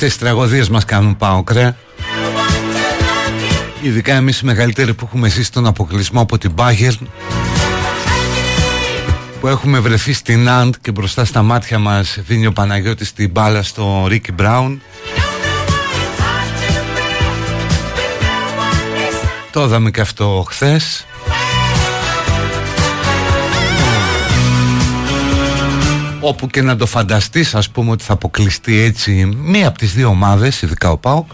Αυτές οι τραγωδίες μας κάνουν πάω κρέ. Ειδικά εμείς οι μεγαλύτεροι που έχουμε ζήσει τον αποκλεισμό από την Bayern που έχουμε βρεθεί στην Αντ και μπροστά στα μάτια μας δίνει ο Παναγιώτης την μπάλα στο Ρίκι Μπράουν Το είδαμε και αυτό χθες όπου και να το φανταστείς ας πούμε ότι θα αποκλειστεί έτσι μία από τις δύο ομάδες, ειδικά ο ΠΑΟΚ.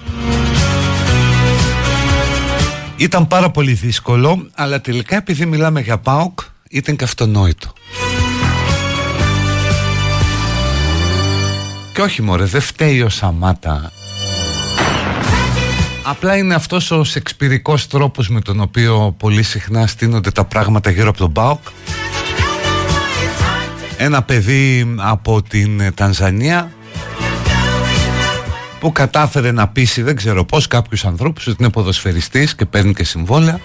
Ήταν πάρα πολύ δύσκολο αλλά τελικά επειδή μιλάμε για ΠΑΟΚ ήταν και αυτονόητο. Και όχι μωρέ δεν φταίει ο Σαμάτα. Απλά είναι αυτός ο σεξπυρικός τρόπος με τον οποίο πολύ συχνά στείνονται τα πράγματα γύρω από τον ΠΑΟΚ ένα παιδί από την Τανζανία που κατάφερε να πείσει δεν ξέρω πως κάποιους ανθρώπους ότι είναι ποδοσφαιριστής και παίρνει και συμβόλαια.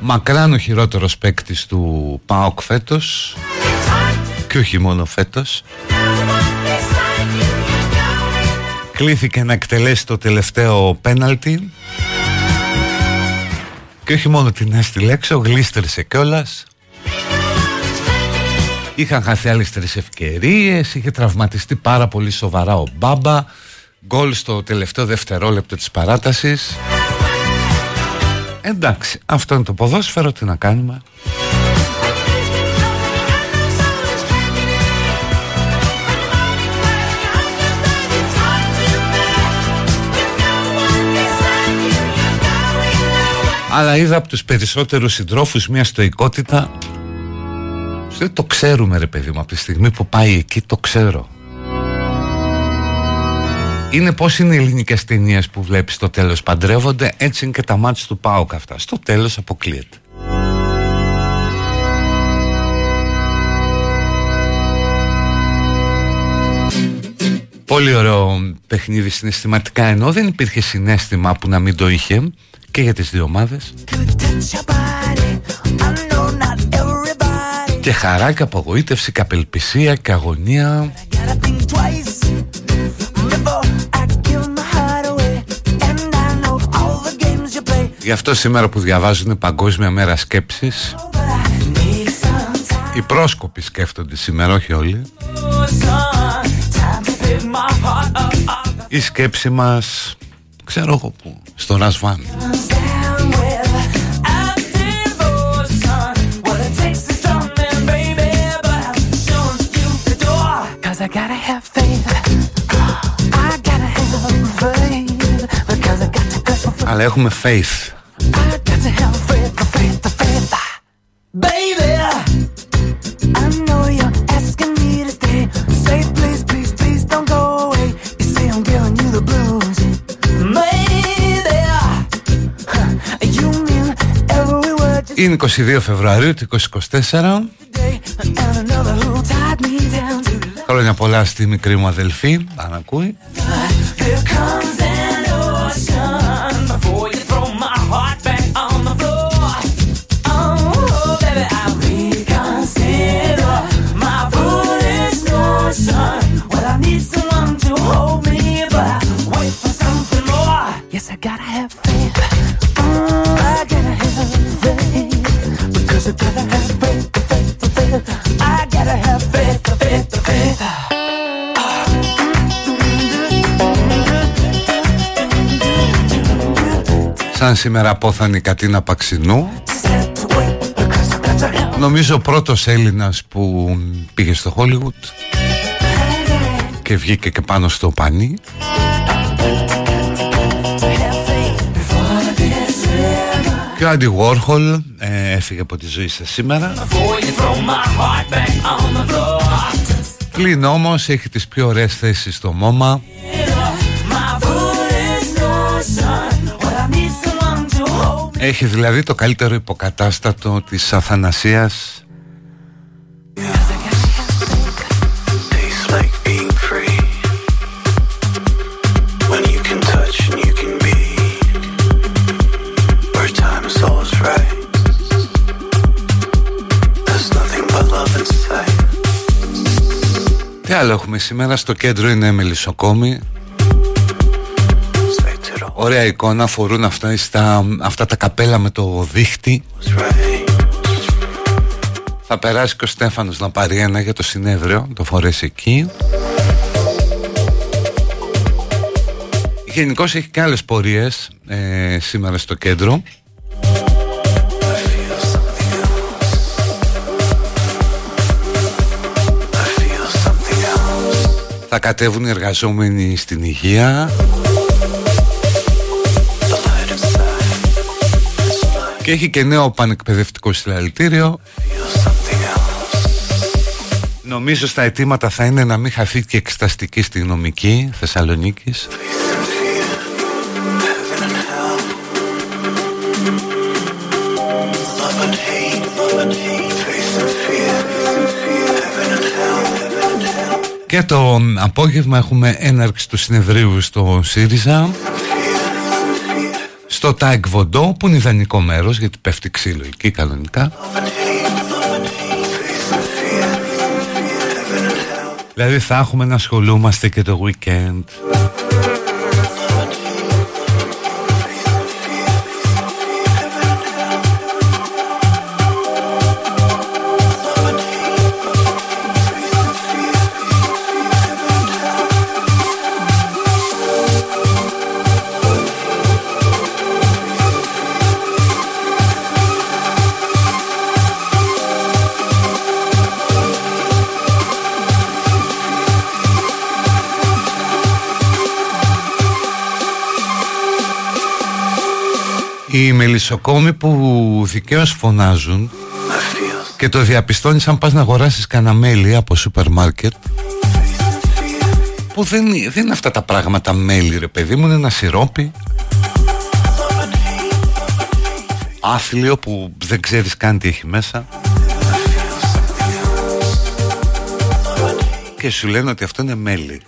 Μακράν ο χειρότερος παίκτης του ΠΑΟΚ φέτος και όχι μόνο φέτος. Κλήθηκε να εκτελέσει το τελευταίο πέναλτι και όχι μόνο την έστειλε έξω γλίστρησε κιόλας Είχαν χαθεί άλλες τρεις ευκαιρίες. Είχε τραυματιστεί πάρα πολύ σοβαρά ο Μπάμπα. Γκολ στο τελευταίο δευτερόλεπτο της παράτασης Εντάξει, αυτό είναι το ποδόσφαιρο, τι να κάνουμε. Αλλά είδα από τους περισσότερους συντρόφους μια στοικότητα δεν το ξέρουμε ρε παιδί μου από τη στιγμή που πάει εκεί το ξέρω. Είναι πως είναι οι ελληνικές ταινίες που βλέπεις στο τέλος παντρεύονται έτσι είναι και τα μάτια του ΠΑΟΚ αυτά. Στο τέλος αποκλείεται. Πολύ ωραίο παιχνίδι συναισθηματικά ενώ δεν υπήρχε συνέστημα που να μην το είχε και για τις δύο ομάδες και χαρά και απογοήτευση και απελπισία και αγωνία Γι' αυτό σήμερα που διαβάζουν Παγκόσμια Μέρα Σκέψης. Οι πρόσκοποι σκέφτονται σήμερα, όχι όλοι. Η σκέψη μας, ξέρω εγώ που, στο Ρασβάν Αλλά έχουμε faith. Είναι 22 Φεβρουαρίου του 2024 Χρόνια πολλά στη μικρή μου αδελφή Αν ακούει Σαν σήμερα απόθανη Κατίνα Παξινού. Νομίζω ο πρώτος Έλληνας που πήγε στο Χόλιγουτ Και βγήκε και πάνω στο πανί. Και ο Άντι Βόρχολ ε, έφυγε από τη ζωή σας σήμερα. Πλην όμως έχει τις πιο ωραίες θέσεις στο μόμα Έχει δηλαδή το καλύτερο υποκατάστατο της αθανασίας. Τι άλλο έχουμε σήμερα; Στο κέντρο είναι μελισσοκόμη Ωραία εικόνα φορούν αυτά, στα, αυτά τα καπέλα με το δίχτυ. Θα περάσει και ο Στέφανος να πάρει ένα για το συνέδριο Το φορέσει εκεί. Γενικώς έχει και άλλες πορείες ε, σήμερα στο κέντρο. Θα κατέβουν οι εργαζόμενοι στην υγεία Και έχει και νέο πανεκπαιδευτικό συλλαλητήριο. Νομίζω στα αιτήματα θα είναι να μην χαθεί και εξεταστική στη νομική Θεσσαλονίκης. Και το απόγευμα έχουμε έναρξη του συνεδρίου στο ΣΥΡΙΖΑ στο Τάγκ Βοντό που είναι ιδανικό μέρος γιατί πέφτει ξύλο εκεί κανονικά. Δηλαδή θα έχουμε να ασχολούμαστε και το weekend Οι μελισσοκόμοι που δικαίως φωνάζουν και το διαπιστώνεις αν πας να αγοράσεις κανένα μέλι από σούπερ μάρκετ που δεν, δεν είναι αυτά τα πράγματα μέλι ρε παιδί μου είναι ένα σιρόπι. Άθλιο που δεν ξέρεις καν τι έχει μέσα. Και σου λένε ότι αυτό είναι μέλι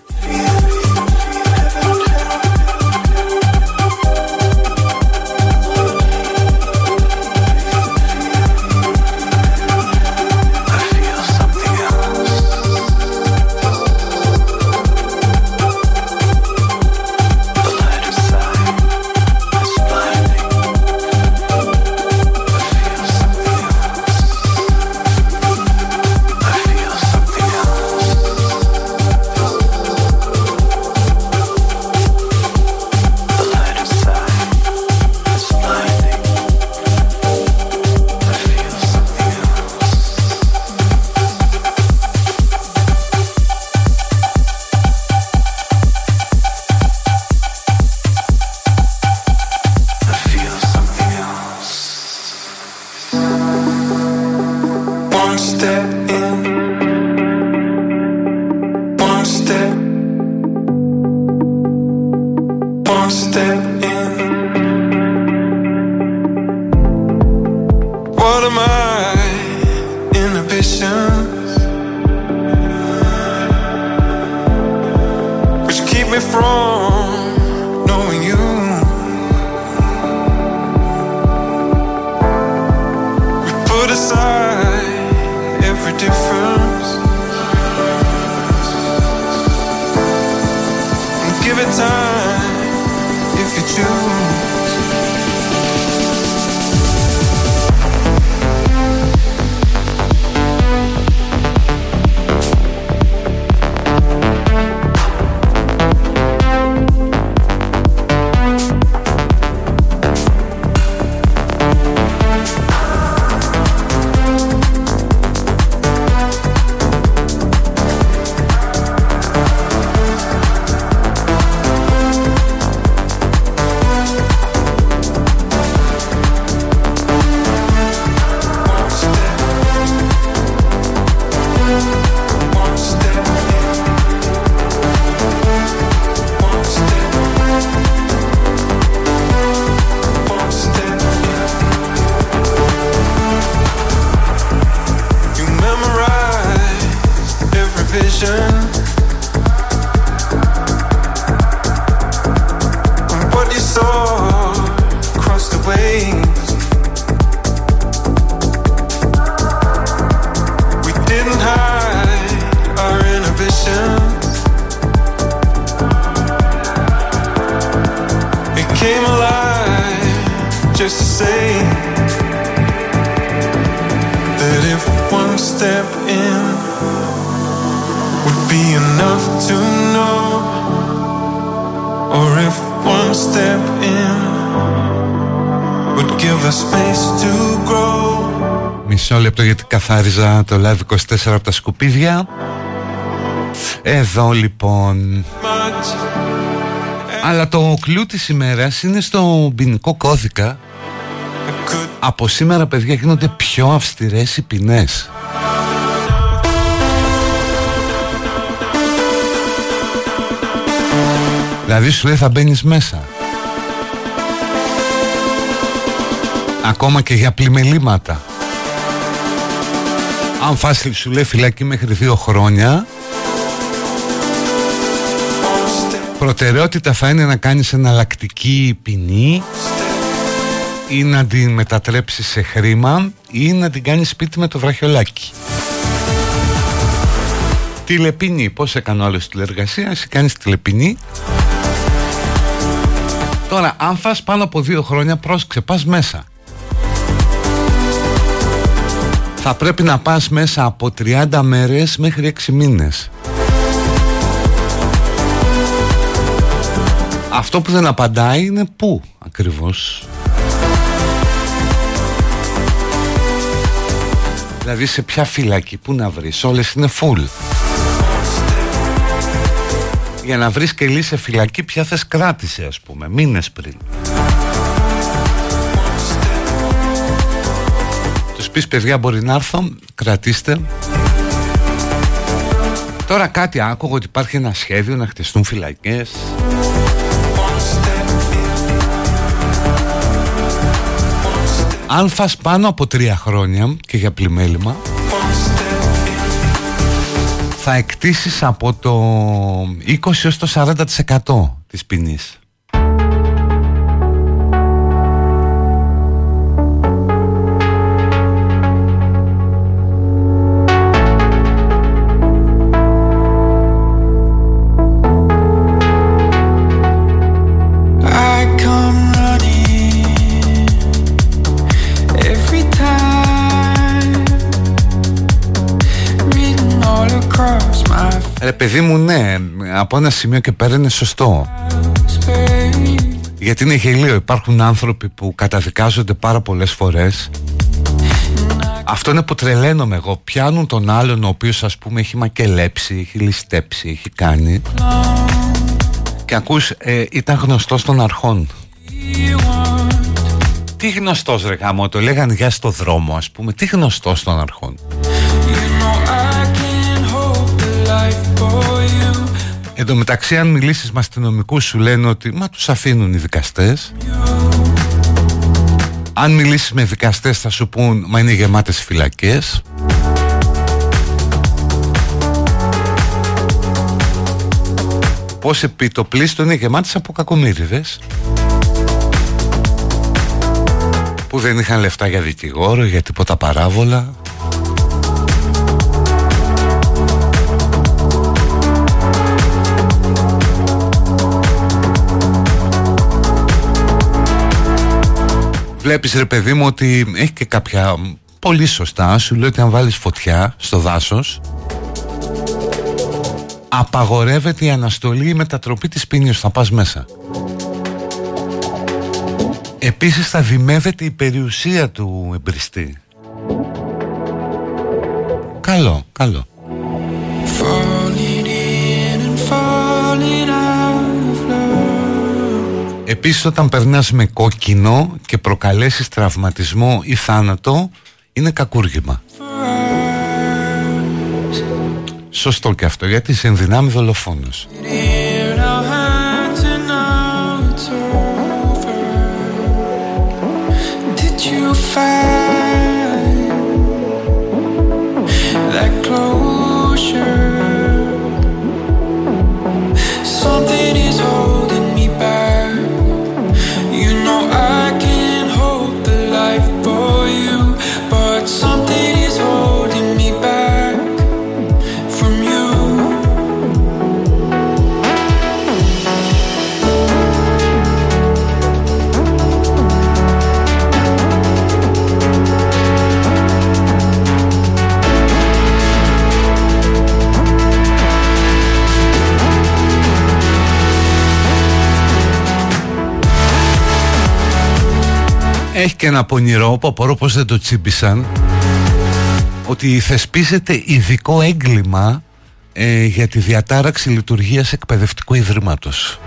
καθάριζα το Live 24 από τα σκουπίδια. Εδώ λοιπόν. Αλλά το κλου της ημέρας είναι στο ποινικό κώδικα. Από σήμερα παιδιά γίνονται πιο αυστηρές οι ποινές Δηλαδή σου λέει θα μπαίνεις μέσα Ακόμα και για πλημελήματα αν φάσει σου λέει φυλακή μέχρι δύο χρόνια Προτεραιότητα θα είναι να κάνεις εναλλακτική ποινή ή να την μετατρέψεις σε χρήμα ή να την κάνεις σπίτι με το βραχιολάκι. Τηλεπινή, πώς έκανε όλες τηλεργασία, εσύ κάνεις τηλεπινή. Τώρα, αν φας πάνω από δύο χρόνια, πρόσεξε, πας μέσα. θα πρέπει να πας μέσα από 30 μέρες μέχρι 6 μήνες. Αυτό που δεν απαντάει είναι πού ακριβώς. Δηλαδή σε ποια φυλακή, πού να βρεις, όλες είναι full. Για να βρεις και σε φυλακή ποια θες κράτησε ας πούμε, μήνες πριν. πεις παιδιά μπορεί να έρθω Κρατήστε Τώρα κάτι άκουγα ότι υπάρχει ένα σχέδιο να χτιστούν φυλακές Αν φας πάνω από τρία χρόνια και για πλημέλημα θα εκτίσεις από το 20 έως το 40% της ποινής Ρε παιδί μου ναι Από ένα σημείο και πέρα είναι σωστό. Γιατί είναι γελίο. Υπάρχουν άνθρωποι που καταδικάζονται πάρα πολλές φορές. Αυτό είναι που τρελαίνομαι εγώ. Πιάνουν τον άλλον ο οποίος ας πούμε έχει μακελέψει Έχει ληστέψει, έχει κάνει. Και ακούς ε, ήταν γνωστός των αρχών. Τι γνωστός ρε γάμο Το λέγανε για στο δρόμο ας πούμε. Τι γνωστός των αρχών Εν τω μεταξύ αν μιλήσεις με αστυνομικούς σου λένε ότι μα τους αφήνουν οι δικαστές. Αν μιλήσεις με δικαστές θα σου πούν μα είναι γεμάτες φυλακές. Πώς επί το πλήστο είναι γεμάτες από κακομύριδες. Που δεν είχαν λεφτά για δικηγόρο, για τίποτα παράβολα Βλέπεις ρε παιδί μου ότι έχει και κάποια πολύ σωστά Σου λέει ότι αν βάλεις φωτιά στο δάσος Απαγορεύεται η αναστολή η μετατροπή της πίνης Θα πας μέσα. Επίσης θα δημεύεται η περιουσία του εμπριστή. Καλό, καλό Επίσης όταν περνάς με κόκκινο και προκαλέσεις τραυματισμό ή θάνατο είναι κακούργημα. Σωστό και αυτό γιατί σε ενδυνάμει δολοφόνος. Έχει και ένα πονηρό που απορώ πως δεν το τσίμπησαν ότι θεσπίζεται ειδικό έγκλημα ε, για τη διατάραξη λειτουργίας εκπαιδευτικού ιδρύματος.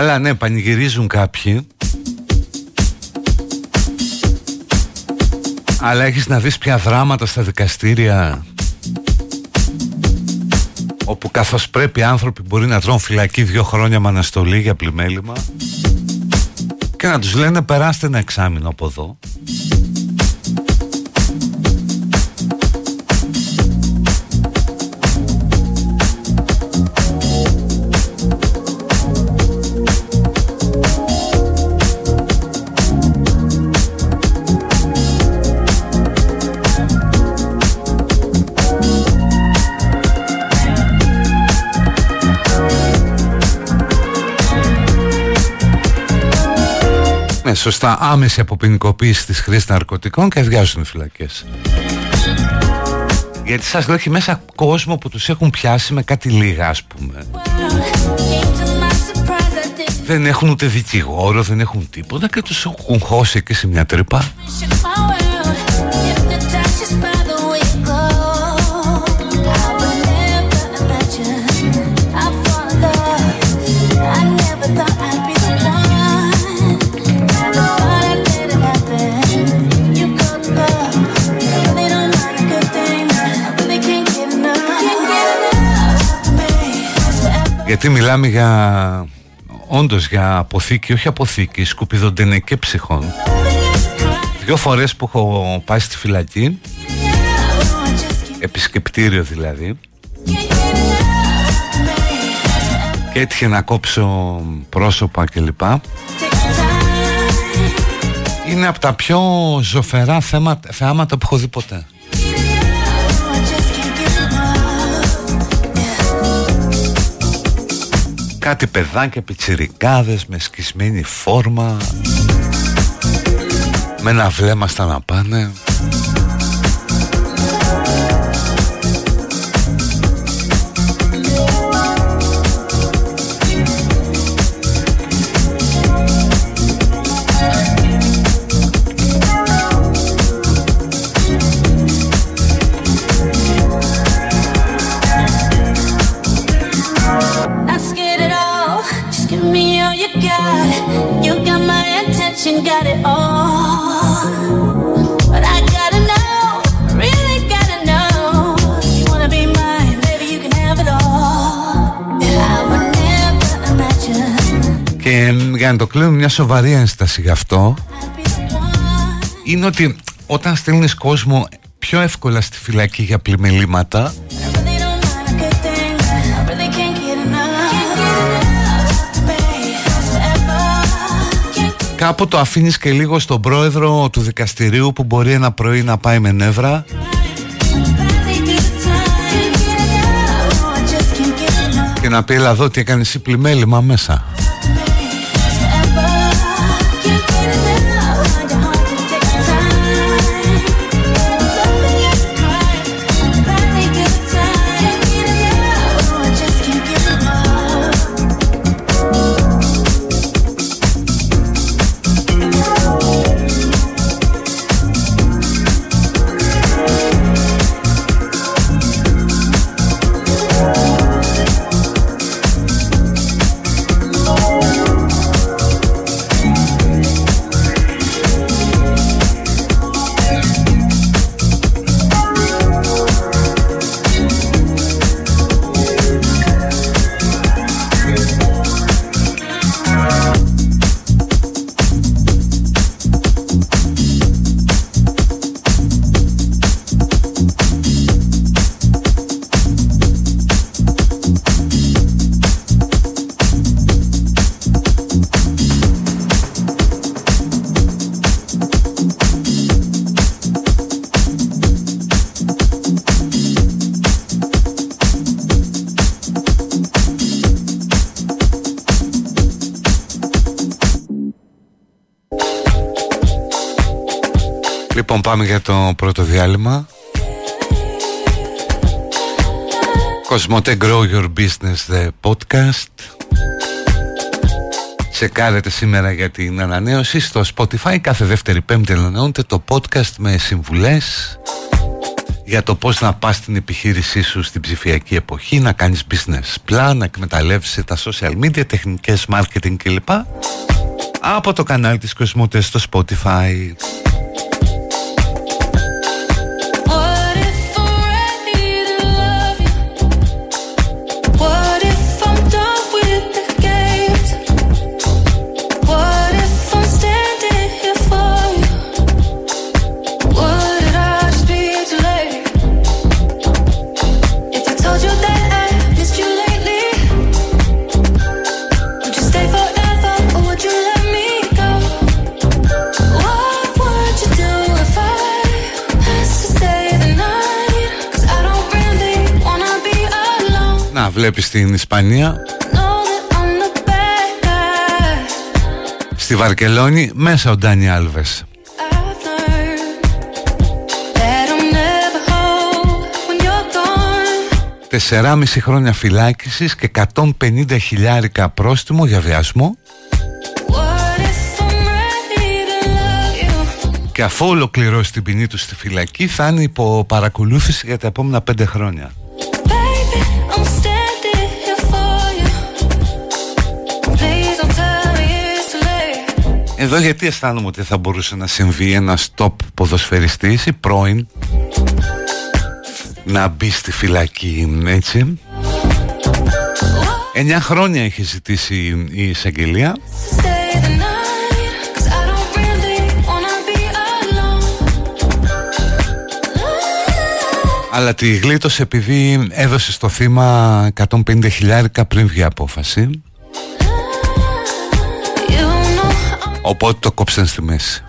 Καλά ναι πανηγυρίζουν κάποιοι. Αλλά έχεις να δεις πια δράματα στα δικαστήρια Όπου καθώς πρέπει άνθρωποι μπορεί να τρώνε φυλακή δύο χρόνια με αναστολή για πλημέλημα Και να τους λένε περάστε ένα εξάμεινο από εδώ σωστά, άμεση αποποινικοποίηση της χρήσης ναρκωτικών και αδειάζουν οι φυλακές. Γιατί σας λέω έχει μέσα κόσμο που τους έχουν πιάσει με κάτι λίγα ας πούμε. Δεν έχουν ούτε δικηγόρο, δεν έχουν τίποτα και τους έχουν χώσει και σε μια τρύπα. Γιατί μιλάμε για όντως για αποθήκη, όχι αποθήκη, σκουπιδοντενεκέ ψυχών. Δυο φορές που έχω πάει στη φυλακή Επισκεπτήριο δηλαδή Και έτυχε να κόψω πρόσωπα κλπ Είναι από τα πιο ζωφερά θέματα, θεάματα που έχω δει ποτέ Κάτι παιδάκια πιτσιρικάδες με σκισμένη φόρμα. Με ένα βλέμμα στα να πάνε για να το κλείνω μια σοβαρή ένσταση γι' αυτό είναι ότι όταν στέλνεις κόσμο πιο εύκολα στη φυλακή για πλημελήματα Κάπου το αφήνεις και λίγο στον πρόεδρο του δικαστηρίου που μπορεί ένα πρωί να πάει με νεύρα. Και να πει έλα εδώ τι έκανες εσύ πλημέλημα μέσα πάμε για το πρώτο διάλειμμα Κοσμοτέ Grow Your Business The Podcast Τσεκάρετε σήμερα για την ανανέωση στο Spotify Κάθε δεύτερη πέμπτη ανανεώνεται το podcast με συμβουλές για το πώς να πας στην επιχείρησή σου στην ψηφιακή εποχή, να κάνεις business plan, να εκμεταλλεύσεις τα social media, τεχνικές marketing κλπ. Από το κανάλι της Κοσμοτέ στο Spotify. Βλέπεις στην Ισπανία. Στη Βαρκελόνη μέσα ο Ντάνι Άλβες. Τεσσεράμιση χρόνια φυλάκισης και 150 χιλιάρικα πρόστιμο για βιασμό. Και αφού ολοκληρώσει την ποινή του στη φυλακή θα είναι υπό παρακολούθηση για τα επόμενα πέντε χρόνια. Εδώ γιατί αισθάνομαι ότι θα μπορούσε να συμβεί ένας top ποδοσφαιριστής ή πρώην να μπει στη φυλακή, έτσι. Εννιά χρόνια έχει ζητήσει η εισαγγελία. Αλλά τη γλίτωσε επειδή έδωσε στο θύμα 150 χιλιάρικα πριν βγει απόφαση. Οπότε το κόψαν στη μέση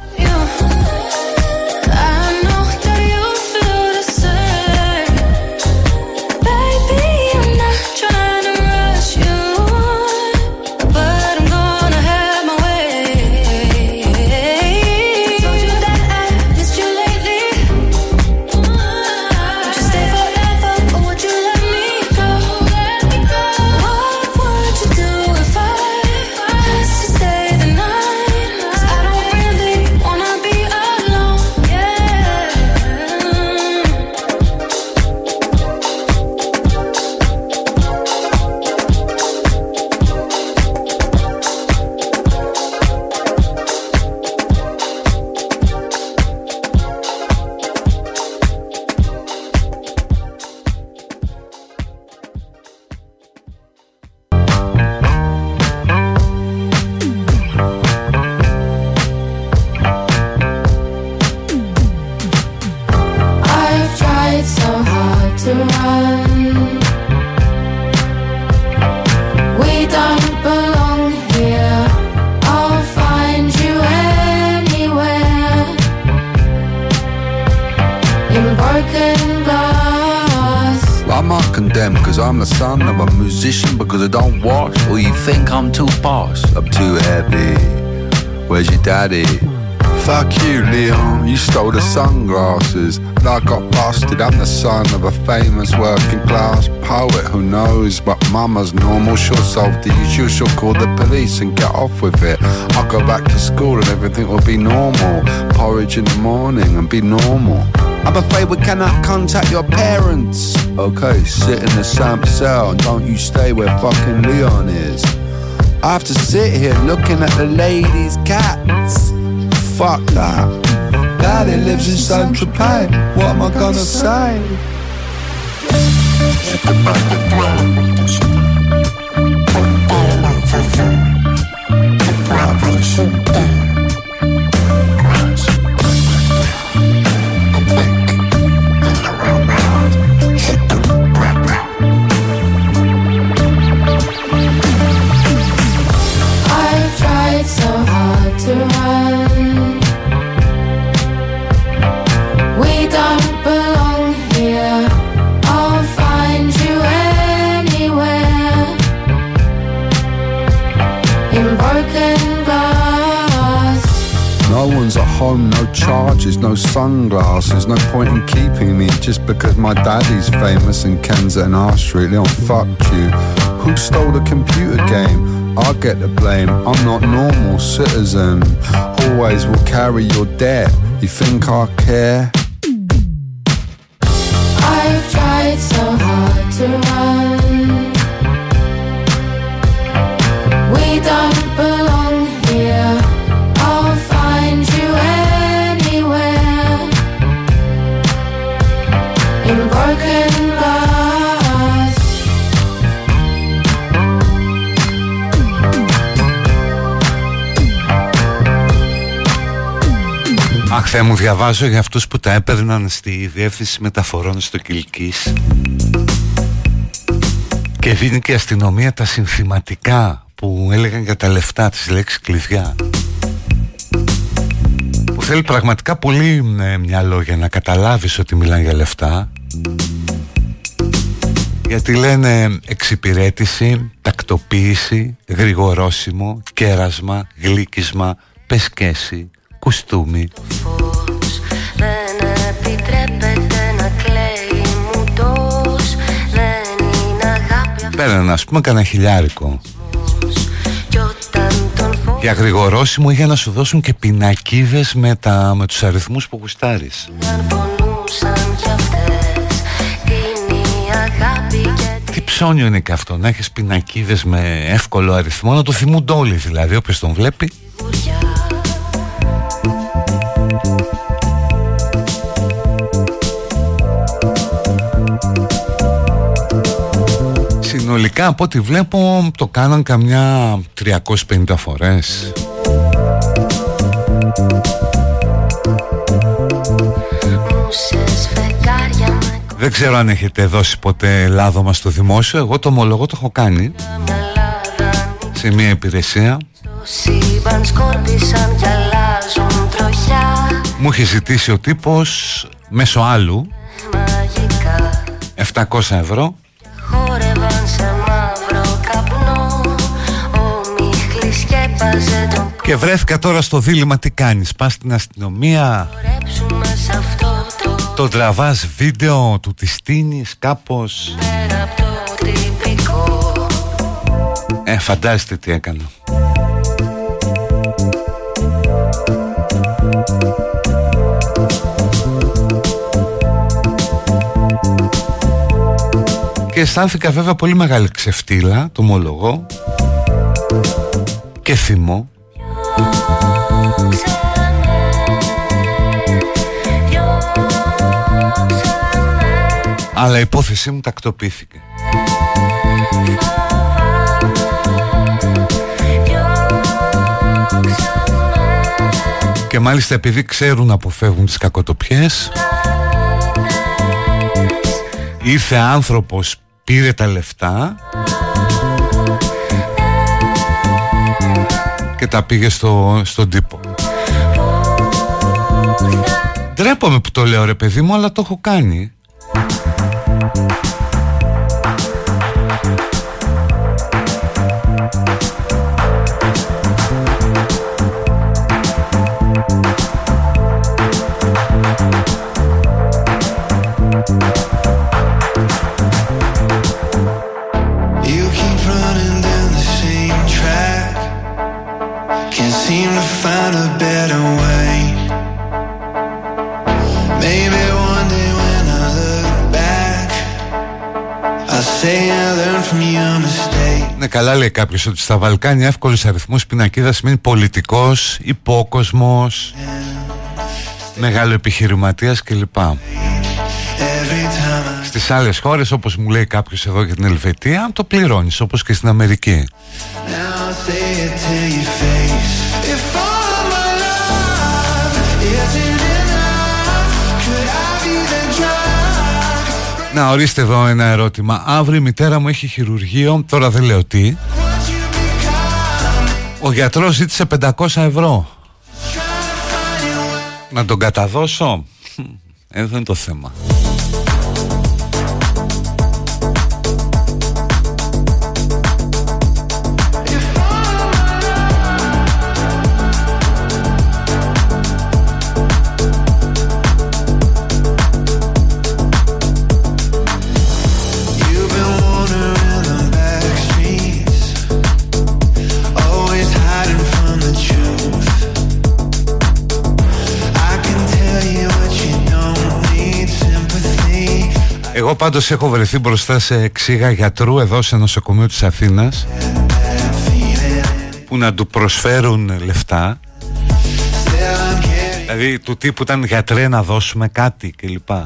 The sunglasses. And I got busted, I'm the son of a famous working class poet who knows. But mama's normal, she'll solve the issue, she'll call the police and get off with it. I'll go back to school and everything will be normal. Porridge in the morning and be normal. I'm afraid we cannot contact your parents. Okay, sit in the same cell and don't you stay where fucking Leon is. I have to sit here looking at the ladies' cats. Fuck that. Daddy lives in Saint Tropez. What am I gonna say? No sunglasses, no point in keeping me just because my daddy's famous and Ken's an R Street. Leon, fuck you. Who stole the computer game? I get the blame. I'm not normal citizen. Always will carry your debt. You think I care? I've tried so hard to run. Αχ, Θεέ μου, διαβάζω για αυτούς που τα έπαιρναν στη Διεύθυνση Μεταφορών στο Κιλκής και δίνει και η αστυνομία τα συνθηματικά που έλεγαν για τα λεφτά της λέξη κλειδιά. Που θέλει πραγματικά πολύ ε, μυαλό για να καταλάβεις ότι μιλάνε για λεφτά. Γιατί λένε εξυπηρέτηση, τακτοποίηση, γρηγορόσιμο, κέρασμα, γλύκισμα, πεσκέση, κουστούμι. Φως Δεν επιτρέπεται να κλαίει μου τος Δεν είναι αγάπη Πέραν ας πούμε κανένα χιλιάρικο. αυτός Κι όταν τον φως... Για γρηγορόσιμο ή για να σου δώσουν και πινακίδες με, τα, με τους αριθμούς που γουστάρεις. Αν πονούσαν κι αυτές. Τι είναι η αγάπη και Τι ψώνιο είναι και αυτό να έχεις πινακίδες με εύκολο αριθμό Να το θυμούνται όλοι δηλαδή όποιος τον βλέπει. βουριά Συνολικά από ό,τι βλέπω το κάναν καμιά 350 φορές. Μουσες φεγγάρια με Δεν ξέρω αν έχετε δώσει ποτέ λάδωμα στο δημόσιο. Εγώ το ομολογώ το έχω κάνει. Σε μια υπηρεσία. Σύμπαν σκόρπισαν κι αλλάζουν. τροχιά Μου είχε ζητήσει ο τύπος Μέσω άλλου Μαγικά. 700 ευρώ. Χόρευαν σε μαύρο καπνό Ο Μίχλης σκέπαζε τον Και βρέθηκα τώρα στο δίλημα τι κάνεις Πας στην αστυνομία κορέψουμε σε αυτό το Το τραβάς βίντεο του τη στείνεις κάπως. πέρα από το τυπικό. Ε φαντάζεστε τι έκανα Και αισθάνθηκα βέβαια πολύ μεγάλη ξεφτύλα, το ομολογώ. Και θυμό Αλλά η υπόθεσή μου τακτοποιήθηκε. Και μάλιστα επειδή ξέρουν να αποφεύγουν τις κακοτοπιές Ήρθε άνθρωπος, πήρε τα λεφτά Και τα πήγε στο, στον τύπο. Ντρέπομαι που το λέω ρε παιδί μου αλλά το έχω κάνει Ναι, καλά λέει κάποιος ότι στα Βαλκάνια εύκολος αριθμός πινακίδας σημαίνει πολιτικός, υπόκοσμος, μεγάλο επιχειρηματία κλπ. Every time I Στις άλλες χώρες, όπως μου λέει κάποιος εδώ για την Ελβετία, το πληρώνεις όπως και στην Αμερική. Drug? Να ορίστε εδώ ένα ερώτημα. Αύριο η μητέρα μου έχει χειρουργείο, τώρα δεν λέω τι. What you become? Ο γιατρός ζήτησε 500 ευρώ. Trying to find your way. Να τον καταδώσω. Χμ, Ε, δεν είναι το θέμα. Πάντως έχω βρεθεί μπροστά σε εξήγα γιατρού εδώ σε νοσοκομείο της Αθήνας που να του προσφέρουν λεφτά Still I'm carrying Δηλαδή του τύπου ήταν γιατρέ να δώσουμε κάτι κλπ. that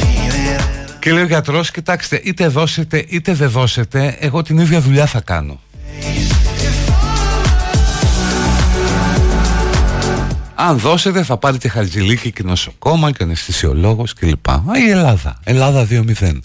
feeling. Και λέει ο γιατρός κοιτάξτε είτε δώσετε είτε δεν δώσετε εγώ την ίδια δουλειά θα κάνω. Αν δώσετε θα πάρετε χαρτζηλίκι και νοσοκόμα και αναισθησιολόγος κλπ. Α, η Ελλάδα. Ελλάδα 2-0.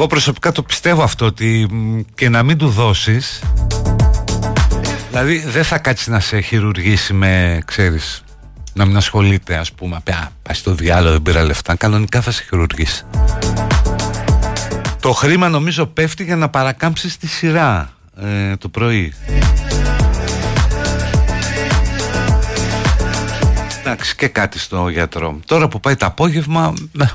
Εγώ προσωπικά το πιστεύω αυτό ότι μ, και να μην του δώσεις Δηλαδή δεν θα κάτσει να σε χειρουργήσει με, ξέρεις, να μην ασχολείται ας πούμε. Α, πάει στο διάλογο, δεν πήρα λεφτά. Κανονικά θα σε χειρουργήσει. Το χρήμα νομίζω πέφτει για να παρακάμψεις τη σειρά ε, το πρωί. Εντάξει και κάτι στο γιατρό. Τώρα που πάει το απόγευμα... ναι.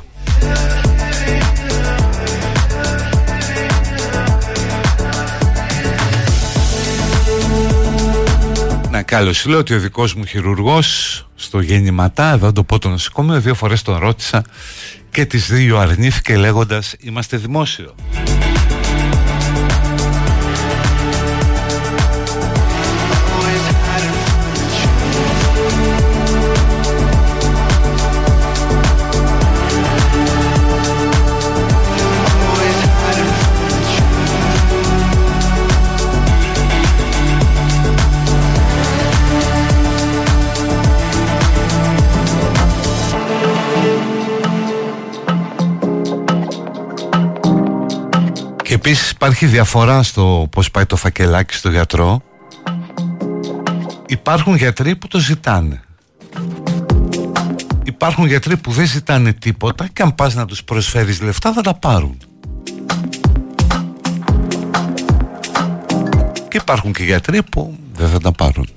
Να καλώς λέω ότι ο δικός μου χειρουργός στο γεννηματά, εδώ το πω το νοσοκομείο, δύο φορές τον ρώτησα και τις δύο αρνήθηκε λέγοντας είμαστε δημόσιο. Επίσης υπάρχει διαφορά στο πώς πάει το φακελάκι στο γιατρό. Υπάρχουν γιατροί που το ζητάνε. Υπάρχουν γιατροί που δεν ζητάνε τίποτα και αν πας να τους προσφέρεις λεφτά θα τα πάρουν. Και υπάρχουν και γιατροί που δεν θα τα πάρουν.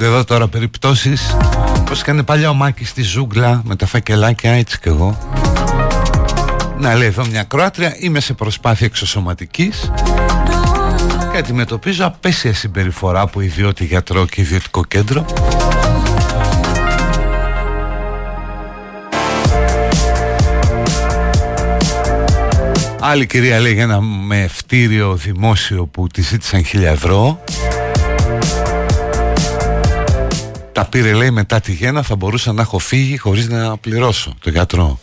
Έρχονται, έρχονται εδώ τώρα περιπτώσεις Πώς έκανε παλιά ο Μάκης στη ζούγκλα Με τα φακελάκια έτσι κι εγώ. Να λέει εδώ μια Κροάτρια Είμαι σε προσπάθεια εξωσωματικής Και αντιμετωπίζω απέσια συμπεριφορά Από ιδιώτη γιατρό και ιδιωτικό κέντρο. Άλλη κυρία λέει για ένα με ευτήριο δημόσιο που τη ζήτησαν χίλια ευρώ Τα πήρε λέει μετά τη γέννα θα μπορούσα να έχω φύγει χωρίς να πληρώσω το γιατρό.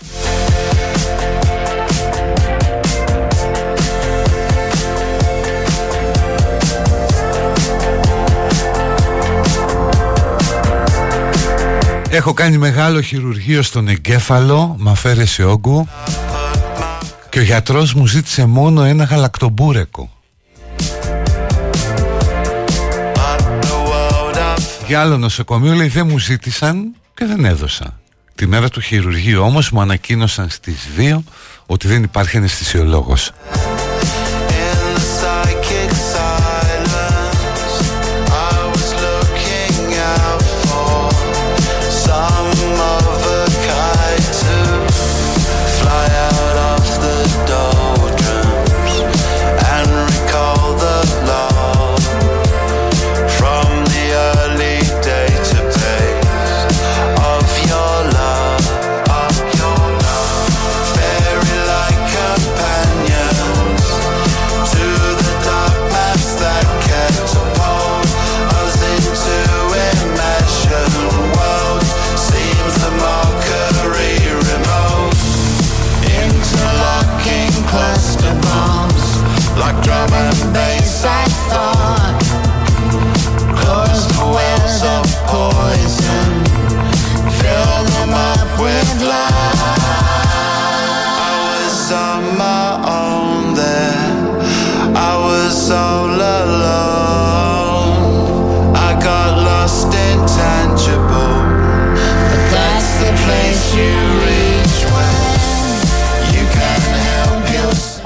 Έχω κάνει μεγάλο χειρουργείο στον εγκέφαλο με αφαίρεση όγκου και ο γιατρός μου ζήτησε μόνο ένα γαλακτομπούρεκο. Για άλλο νοσοκομείο λέει δεν μου ζήτησαν και δεν έδωσα. Τη μέρα του χειρουργείου όμως μου ανακοίνωσαν στις 2 ότι δεν υπάρχει αναισθησιολόγος.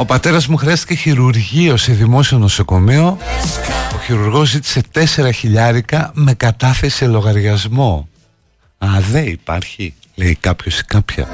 Πατέρας μου χρειάστηκε χειρουργείο σε δημόσιο νοσοκομείο. Ο χειρουργός ζήτησε 4 χιλιάρικα με κατάθεση σε λογαριασμό. Α, δεν υπάρχει, λέει κάποιος ή κάποια.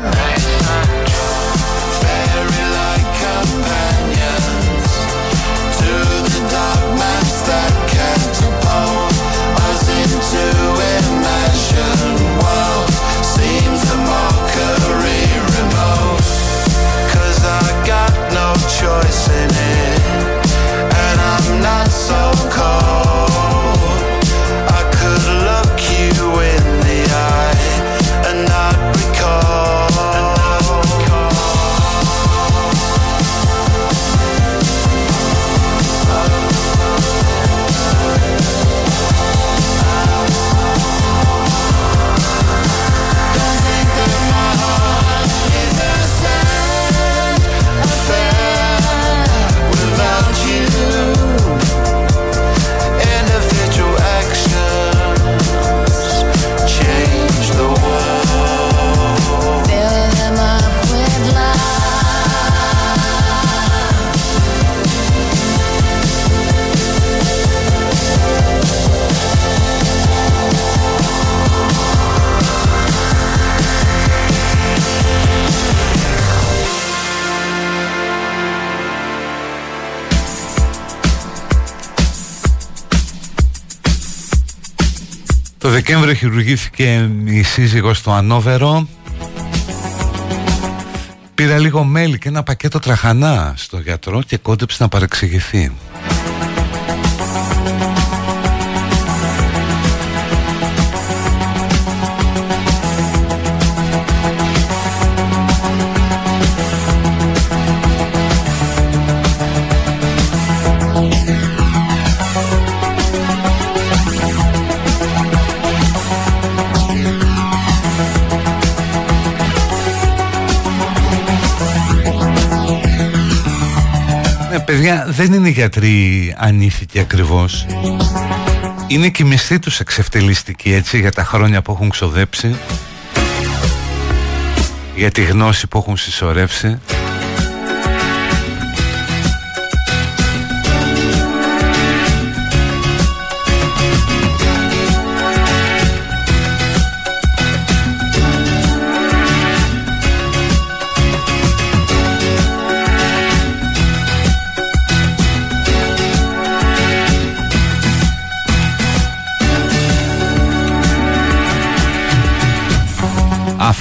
Δεκέμβριο χειρουργήθηκε η σύζυγος στο Ανόβερο. Πήρα λίγο μέλι και ένα πακέτο τραχανά στο γιατρό και κόντεψε να παρεξηγηθεί. Παιδιά, δεν είναι γιατροί ανήθικοι ακριβώς. Είναι και η μισθή τους εξευτελιστική, έτσι, για τα χρόνια που έχουν ξοδέψει. Για τη γνώση που έχουν συσσωρεύσει.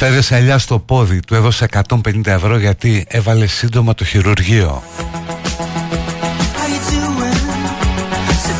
Αφαίρεσε ελιά στο πόδι, του έδωσε 150 ευρώ γιατί έβαλε σύντομα το χειρουργείο. How you doing? Said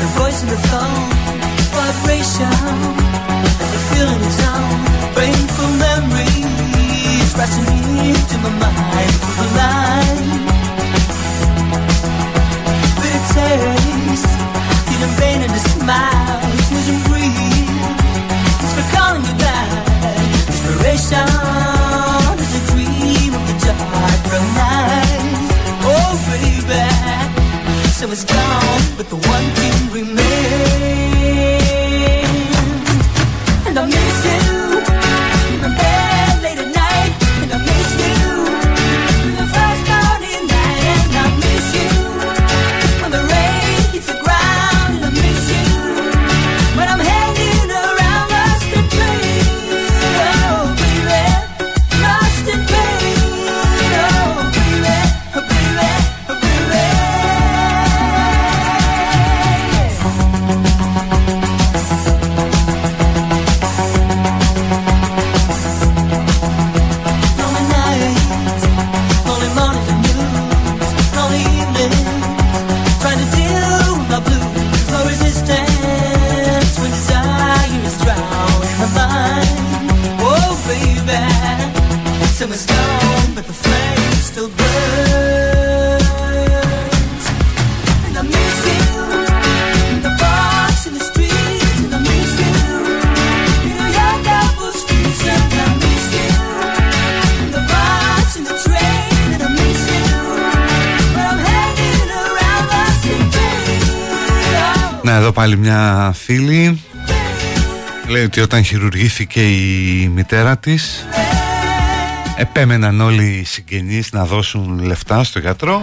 πάλι μια φίλη. Λέει ότι όταν χειρουργήθηκε η μητέρα της Επέμεναν όλοι οι συγγενείς να δώσουν λεφτά στο γιατρό.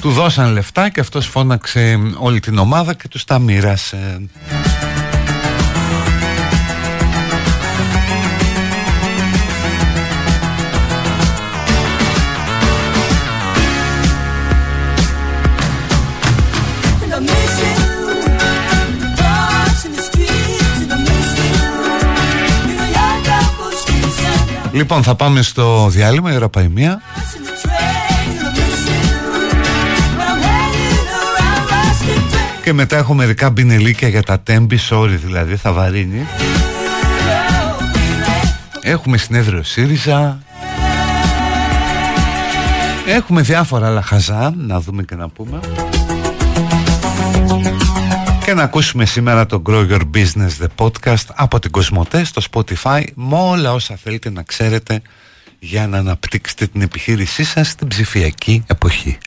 Του δώσαν λεφτά και αυτός φώναξε όλη την ομάδα και τους τα μοίρασε Λοιπόν θα πάμε στο διάλειμμα η ώρα πάει μία. Bars in the train, and I miss you, but I'm hanging around lost in pain. Και μετά έχω μερικά μπινελίκια για τα τέμπη sorry δηλαδή θα βαρύνει. Έχουμε συνέδριο ΣΥΡΙΖΑ. Έχουμε διάφορα άλλα χαζά Να δούμε και να πούμε Και να ακούσουμε σήμερα το Grow Your Business The Podcast Από την Κοσμοτέ στο Spotify Με όλα όσα θέλετε να ξέρετε Για να αναπτύξετε την επιχείρησή σας Στην ψηφιακή εποχή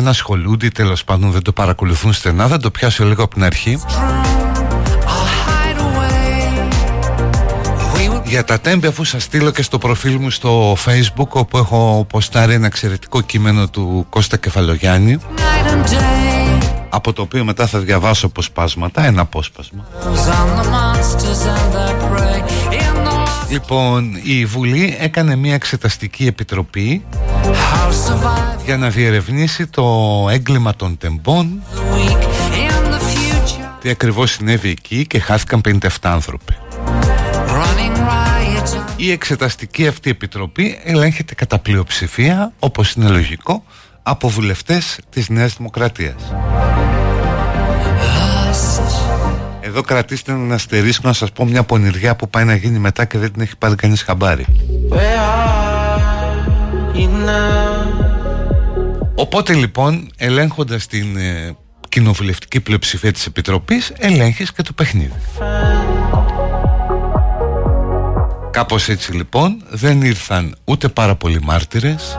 δεν ασχολούνται ή τέλος πάντων δεν το παρακολουθούν στενά, θα το πιάσω λίγο από την αρχή. I'll hide away. We would Για τα τέμπη αφού σας στείλω και στο προφίλ μου στο facebook όπου έχω ποστάρει ένα εξαιρετικό κείμενο του Κώστα Κεφαλογιάννη night and day. από το οποίο μετά θα διαβάσω αποσπάσματα, ένα απόσπασμα. On the monsters and their prey. In the Λοιπόν, η Βουλή έκανε μια εξεταστική επιτροπή house survive για να διερευνήσει το έγκλημα των τεμπών the weak. In the future, τι ακριβώς συνέβη εκεί και χάθηκαν 57 άνθρωποι. running riot. Η εξεταστική αυτή επιτροπή ελέγχεται κατά πλειοψηφία, όπως είναι λογικό, από βουλευτές της Νέας Δημοκρατίας. Εδώ κρατήστε έναν αστερίσκο να σας πω μια πονηριά που πάει να γίνει μετά και δεν την έχει πάρει κανείς χαμπάρι. Οπότε λοιπόν, ελέγχοντας την ε, κοινοβουλευτική πλειοψηφία της Επιτροπής, ελέγχεις και το παιχνίδι. Κάπως έτσι λοιπόν, δεν ήρθαν ούτε πάρα πολλοί μάρτυρες.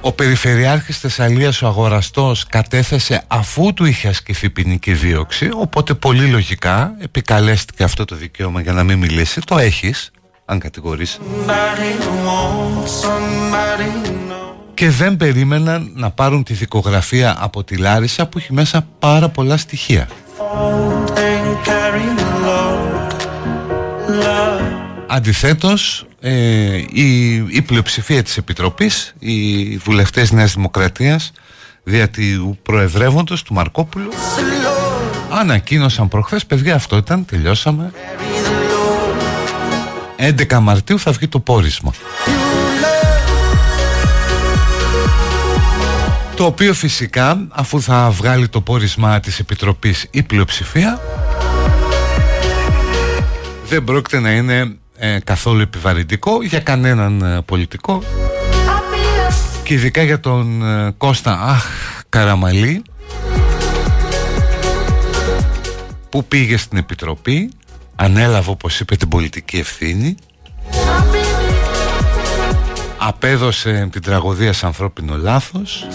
Ο Περιφερειάρχης Θεσσαλίας ο Αγοραστός κατέθεσε αφού του είχε ασκηθεί ποινική δίωξη οπότε πολύ λογικά επικαλέστηκε αυτό το δικαίωμα για να μην μιλήσει το έχεις αν κατηγορείς. Και δεν περίμεναν να πάρουν τη δικογραφία από τη Λάρισα που έχει μέσα πάρα πολλά στοιχεία. Αντιθέτως, ε, η, η πλειοψηφία της Επιτροπής, οι βουλευτές Νέας Δημοκρατίας, δια του προεδρεύοντος του Μαρκόπουλου, ανακοίνωσαν προχθές, παιδιά αυτό ήταν, τελειώσαμε. 11 Μαρτίου θα βγει το πόρισμα. Το οποίο φυσικά, αφού θα βγάλει το πόρισμά της Επιτροπής η πλειοψηφία, δεν πρόκειται να είναι ε, καθόλου επιβαρυντικό για κανέναν ε, πολιτικό και ειδικά για τον ε, Κώστα Αχ Καραμαλή που πήγε στην Επιτροπή ανέλαβε όπως είπε την πολιτική ευθύνη. Απέδωσε την τραγωδία σε ανθρώπινο λάθος.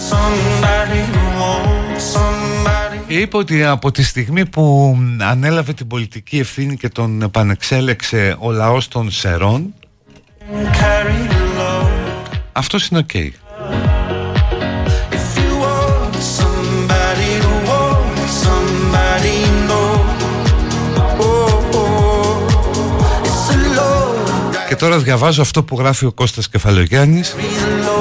Και είπε ότι από τη στιγμή που ανέλαβε την πολιτική ευθύνη και τον επανεξέλεξε ο λαός των Σερών αυτός είναι OK. If τώρα διαβάζω αυτό που γράφει ο Κώστας Κεφαλογιάννης be the low.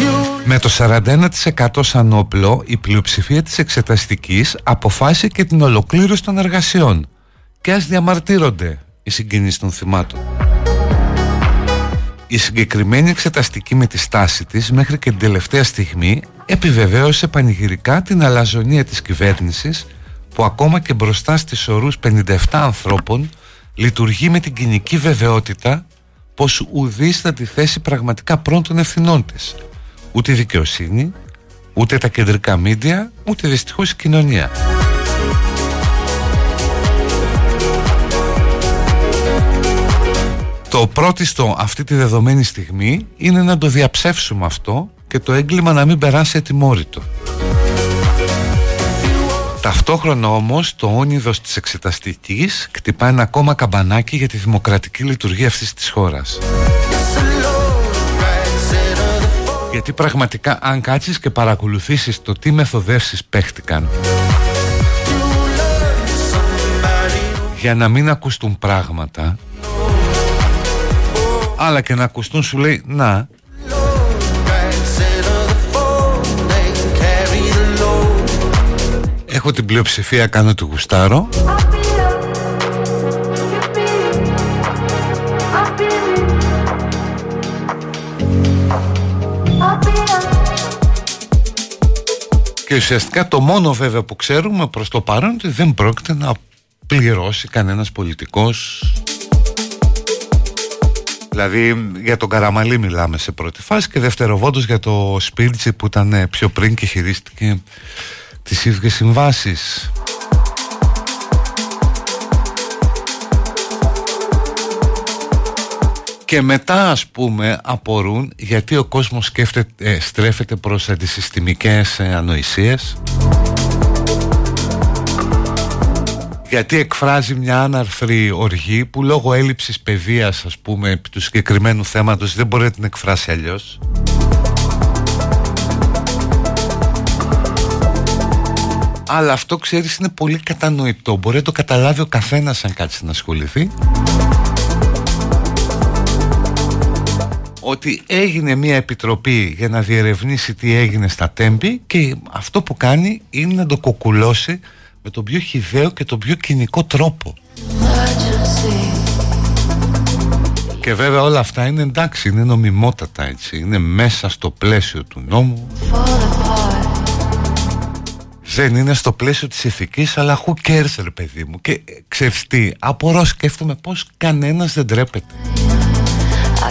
You Με το 41% σαν όπλο, η πλειοψηφία της εξεταστικής αποφάσισε και την ολοκλήρωση των εργασιών. Και ας διαμαρτύρονται οι συγγενείς των θυμάτων. Η συγκεκριμένη εξεταστική με τη στάση της μέχρι και την τελευταία στιγμή επιβεβαίωσε πανηγυρικά την αλαζονία της κυβέρνησης που ακόμα και μπροστά στις ορούς 57 ανθρώπων λειτουργεί με την κοινική βεβαιότητα πως ουδής θα τη θέσει πραγματικά πρώτων ευθυνών της. Ούτε η δικαιοσύνη, ούτε τα κεντρικά μίντια, ούτε δυστυχώς η κοινωνία. Το πρώτιστο αυτή τη δεδομένη στιγμή είναι να το διαψεύσουμε αυτό και το έγκλημα να μην περάσει ατιμόρυτο. Ταυτόχρονα όμως το όνειδος της εξεταστικής κτυπά ένα ακόμα καμπανάκι για τη δημοκρατική λειτουργία αυτής της χώρας. Γιατί πραγματικά αν κάτσεις και παρακολουθήσεις το τι μεθοδεύσεις παίχτηκαν για να μην ακουστούν πράγματα αλλά και να ακουστούν σου λέει να έχω την πλειοψηφία κάνω το γουστάρω και ουσιαστικά το μόνο βέβαια που ξέρουμε προς το παρόν ότι δεν πρόκειται να πληρώσει κανένας πολιτικός. Δηλαδή για τον Καραμαλή μιλάμε σε πρώτη φάση και δευτεροβόντως για το Σπίρτσι που ήταν ε, πιο πριν και χειρίστηκε τις ίδιες συμβάσεις. Και μετά ας πούμε απορούν γιατί ο κόσμος σκέφτεται, ε, στρέφεται προς αντισυστημικές ε, ανοησίες γιατί εκφράζει μια άναρθρη οργή που λόγω έλλειψης παιδείας ας πούμε επί του συγκεκριμένου θέματος δεν μπορεί να την εκφράσει αλλιώς αλλά αυτό ξέρεις είναι πολύ κατανοητό μπορεί να το καταλάβει ο καθένας αν κάτσει να ασχοληθεί ότι έγινε μια επιτροπή για να διερευνήσει τι έγινε στα τέμπη και αυτό που κάνει είναι να το κοκουλώσει με τον πιο χιδαίο και τον πιο κοινικό τρόπο. Και βέβαια όλα αυτά είναι εντάξει, είναι νομιμότατα έτσι, είναι μέσα στο πλαίσιο του νόμου. Δεν είναι στο πλαίσιο της ηθικής, αλλά who cares ρε παιδί μου. Και ε, ξέρεις τι, απορώ σκέφτομαι πως κανένας δεν τρέπεται.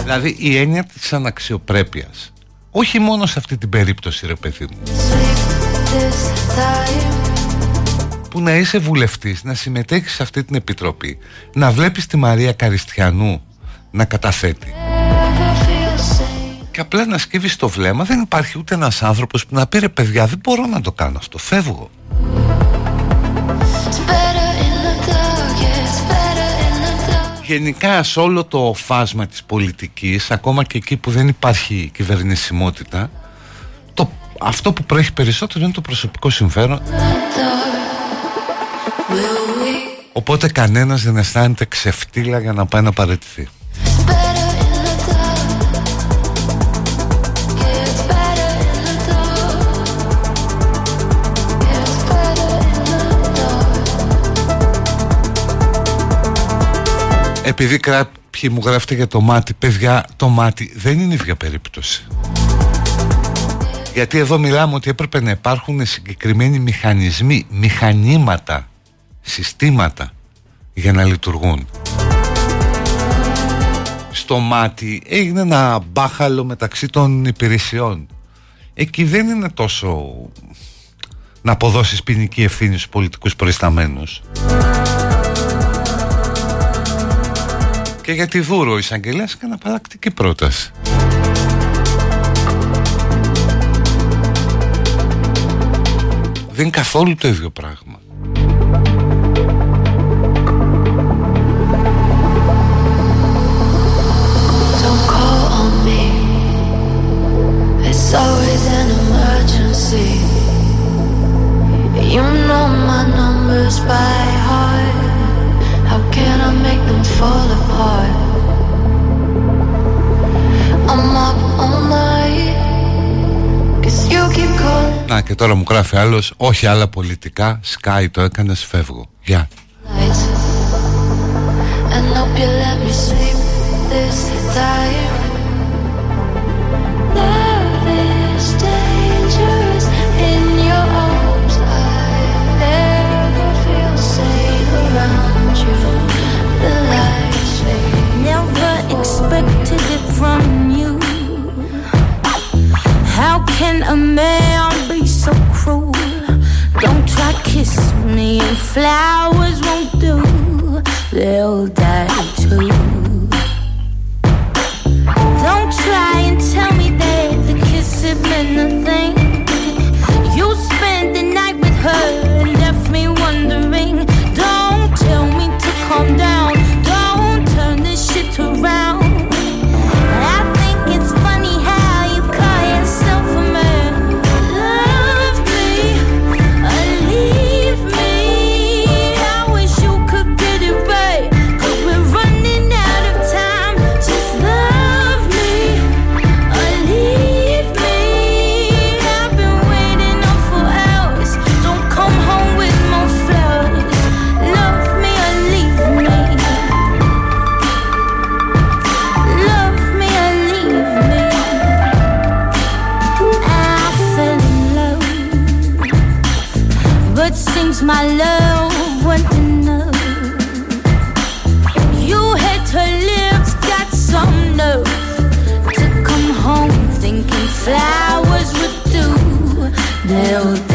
Δηλαδή η έννοια της αναξιοπρέπειας. Όχι μόνο σε αυτή την περίπτωση ρε παιδί μου. Που να είσαι βουλευτής, να συμμετέχεις σε αυτή την επιτροπή, να βλέπεις τη Μαρία Καριστιανού να καταθέτει. Και απλά να σκύβεις το βλέμμα, δεν υπάρχει ούτε ένας άνθρωπος που να πει ρε παιδιά δεν μπορώ να το κάνω αυτό, φεύγω. Γενικά σε όλο το φάσμα της πολιτικής, ακόμα και εκεί που δεν υπάρχει κυβερνησιμότητα, το, αυτό που προέχει περισσότερο είναι το προσωπικό συμφέρον. Οπότε κανένας δεν αισθάνεται ξεφτύλα για να πάει να παραιτηθεί. Επειδή κάποιοι μου γράφετε για το μάτι, παιδιά, το μάτι δεν είναι ίδια περίπτωση. Γιατί εδώ μιλάμε ότι έπρεπε να υπάρχουν συγκεκριμένοι μηχανισμοί, μηχανήματα, συστήματα για να λειτουργούν. Στο μάτι έγινε ένα μπάχαλο μεταξύ των υπηρεσιών. Εκεί δεν είναι τόσο να αποδώσεις ποινική ευθύνη στους πολιτικούς προϊσταμένους. και για τη Δούρο ο εισαγγελέας έκανε παρακτική πρόταση. Δεν είναι καθόλου το ίδιο πράγμα. It's always an emergency. You know my numbers by heart. Να και τώρα μου γράφει άλλος, όχι άλλα πολιτικά, sky το έκανες, φεύγω. Γεια. Can a man be so cruel? Don't try kiss me and flowers won't do. They'll die too. Don't try and tell me that the kiss had meant nothing. You spent the night with her and left me wondering. Don't tell me to calm down. Don't turn this shit around. Deus.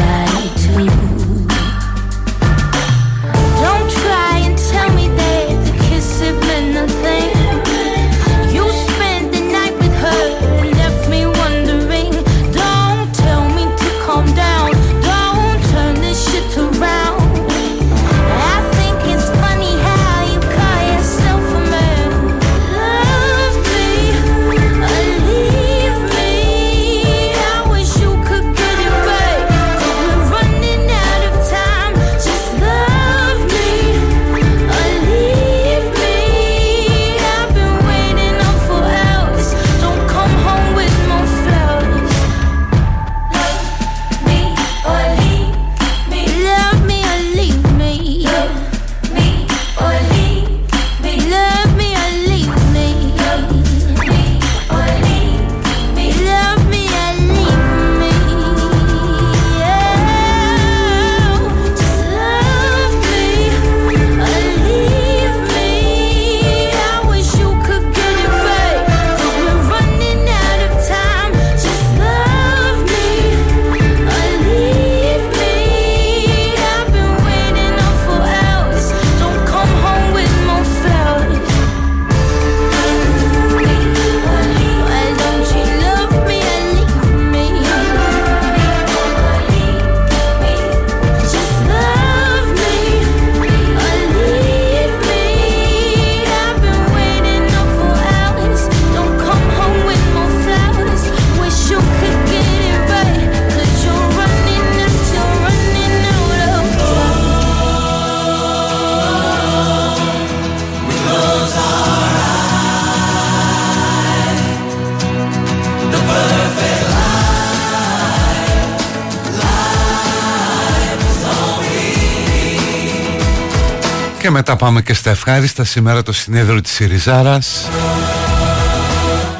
Μετά πάμε και στα ευχάριστα. Σήμερα το συνέδριο της Σιριζάρας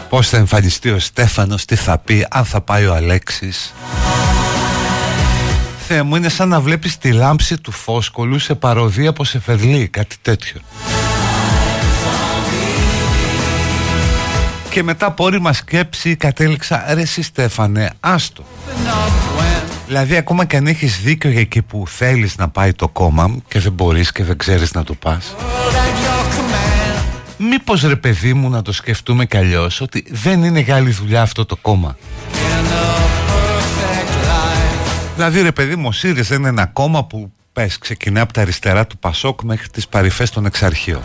Πώς θα εμφανιστεί ο Στέφανος Τι θα πει Αν θα πάει ο Αλέξης. Θεέ μου είναι σαν να βλέπεις τη λάμψη του φόσκολου Σε παροδία από Σεφερλή Κάτι τέτοιο. Και μετά από όρημα σκέψη κατέληξα Ρε εσύ Στέφανε άστο Δηλαδή ακόμα και αν έχεις δίκιο για εκεί που θέλεις να πάει το κόμμα Και δεν μπορείς και δεν ξέρεις να το πας Μήπως ρε παιδί μου να το σκεφτούμε κι αλλιώς Ότι δεν είναι για άλλη δουλειά αυτό το κόμμα; Δηλαδή ρε παιδί μου ο ΣΥΡΙΖΑ είναι ένα κόμμα που πες ξεκινάει από τα αριστερά του Πασόκ μέχρι τις παρυφές των εξαρχείων.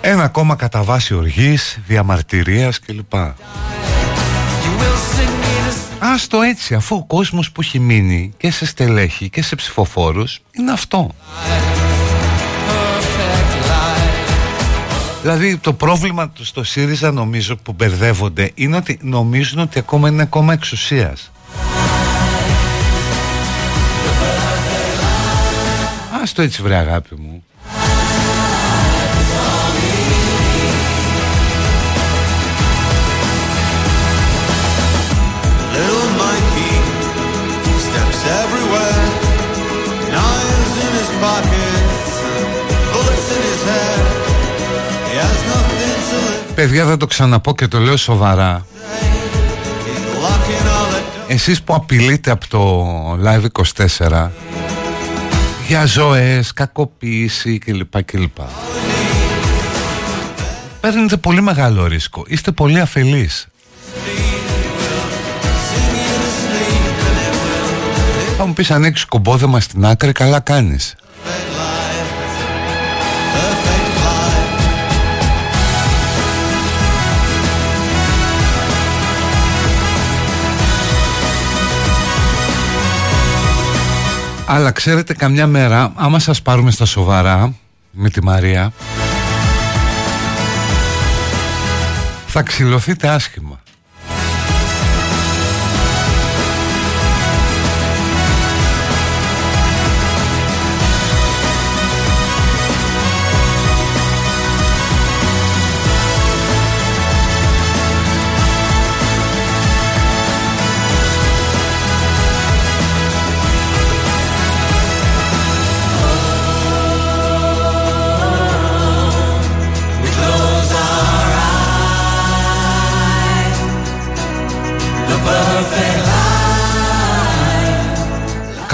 Ένα κόμμα κατά βάση οργής, διαμαρτυρίας κλπ Άστο έτσι, αφού ο κόσμος που έχει μείνει και σε στελέχη και σε ψηφοφόρους είναι αυτό. Δηλαδή το πρόβλημα του στο ΣΥΡΙΖΑ νομίζω που μπερδεύονται είναι ότι νομίζουν ότι ακόμα είναι ακόμα εξουσίας. το έτσι βρε αγάπη μου. Steps everywhere. Knives in his pockets, bullets in his head. He has nothing to live. Παιδιά θα το ξαναπώ και το λέω σοβαρά He's locking all the doors. Εσείς που απειλείτε από το Live 24 Για ζωές, κακοποίηση κλπ κλπ Παίρνετε πολύ μεγάλο ρίσκο Είστε πολύ αφελείς μου πεις αν έχεις κομπόδεμα στην άκρη καλά κάνεις Αλλά ξέρετε καμιά μέρα άμα σας πάρουμε στα σοβαρά με τη Μαρία θα ξυλωθείτε άσχημα.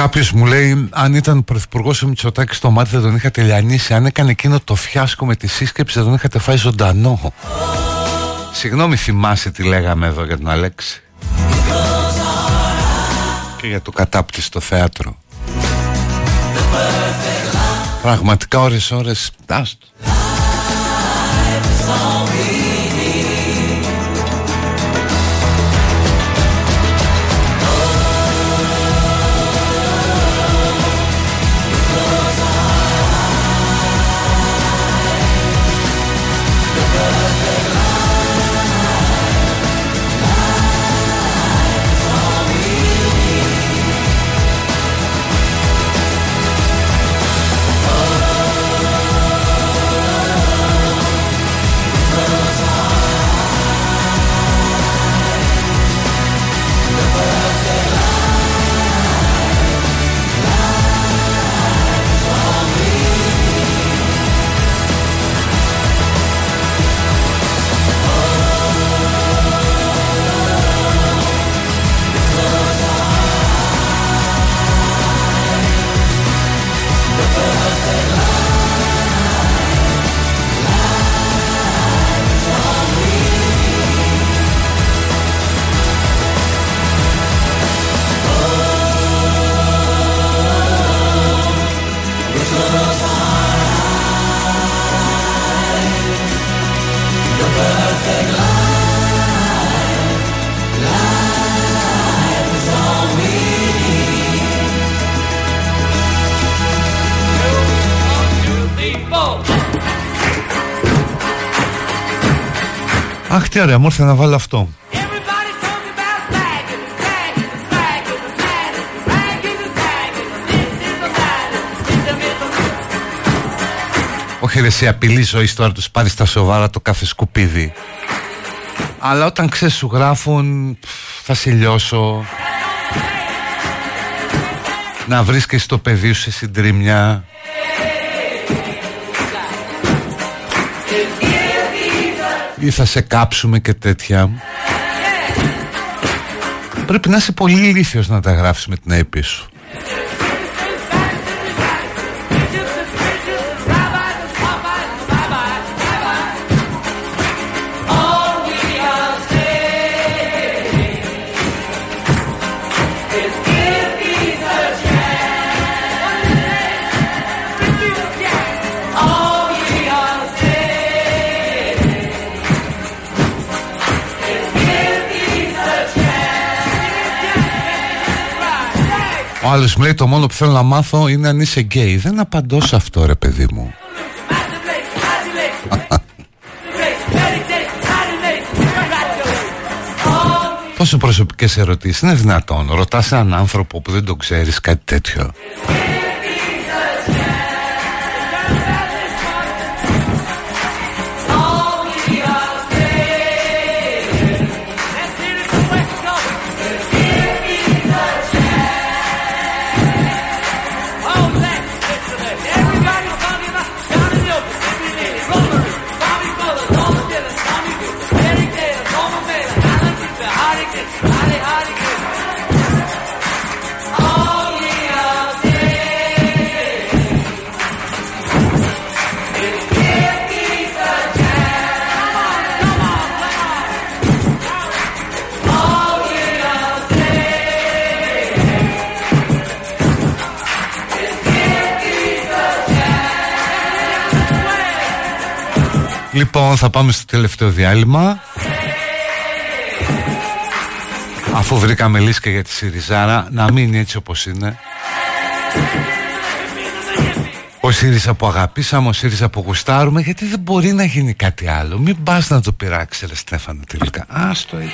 Κάποιος μου λέει, αν ήταν πρωθυπουργός ο Μητσοτάκης στο μάτι δεν τον είχατε λιανίσει. Αν έκανε εκείνο το φιάσκο με τη σύσκεψη δεν τον είχατε φάει ζωντανό. Συγγνώμη, θυμάσαι τι λέγαμε εδώ για τον Αλέξη. Και για το κατάπτυστο θέατρο. Πραγματικά ώρες ώρες άστο. Αχ, τι ωραία, μου ήρθε να βάλω αυτό. Everybody's talking about flag and the flag and the flag and the flag and the flag and the flag and this is the flag. It's a myth. Όχι ρε εσύ απειλή ζωής τώρα τους πάρεις στα σοβαρά το κάθε σκουπίδι Αλλά όταν ξέρεις σου γράφουν πφ, Θα σε λιώσω Να βρίσκεσαι το παιδί σου σε συντρίμια Ή θα σε κάψουμε και τέτοια. Πρέπει να είσαι πολύ ηλίθιος να τα γράφεις με την έπη σου Ο άλλος μου λέει το μόνο που θέλω να μάθω είναι αν είσαι γκέι Δεν απαντώ σε αυτό ρε παιδί μου. Πόσο προσωπικές ερωτήσεις Είναι δυνατόν. Ρωτάς έναν άνθρωπο που δεν τον ξέρεις κάτι τέτοιο Λοιπόν, θα πάμε στο τελευταίο διάλειμμα. Αφού βρήκαμε λύση και για τη Σιριζάρα, να μείνει έτσι όπως είναι. Ο ΣΥΡΙΖΑ που αγαπήσαμε, ο ΣΥΡΙΖΑ που γουστάρουμε, γιατί δεν μπορεί να γίνει κάτι άλλο. Μην πας να το πειράξει, ρε Στέφανο, τελικά. Άστο έτσι.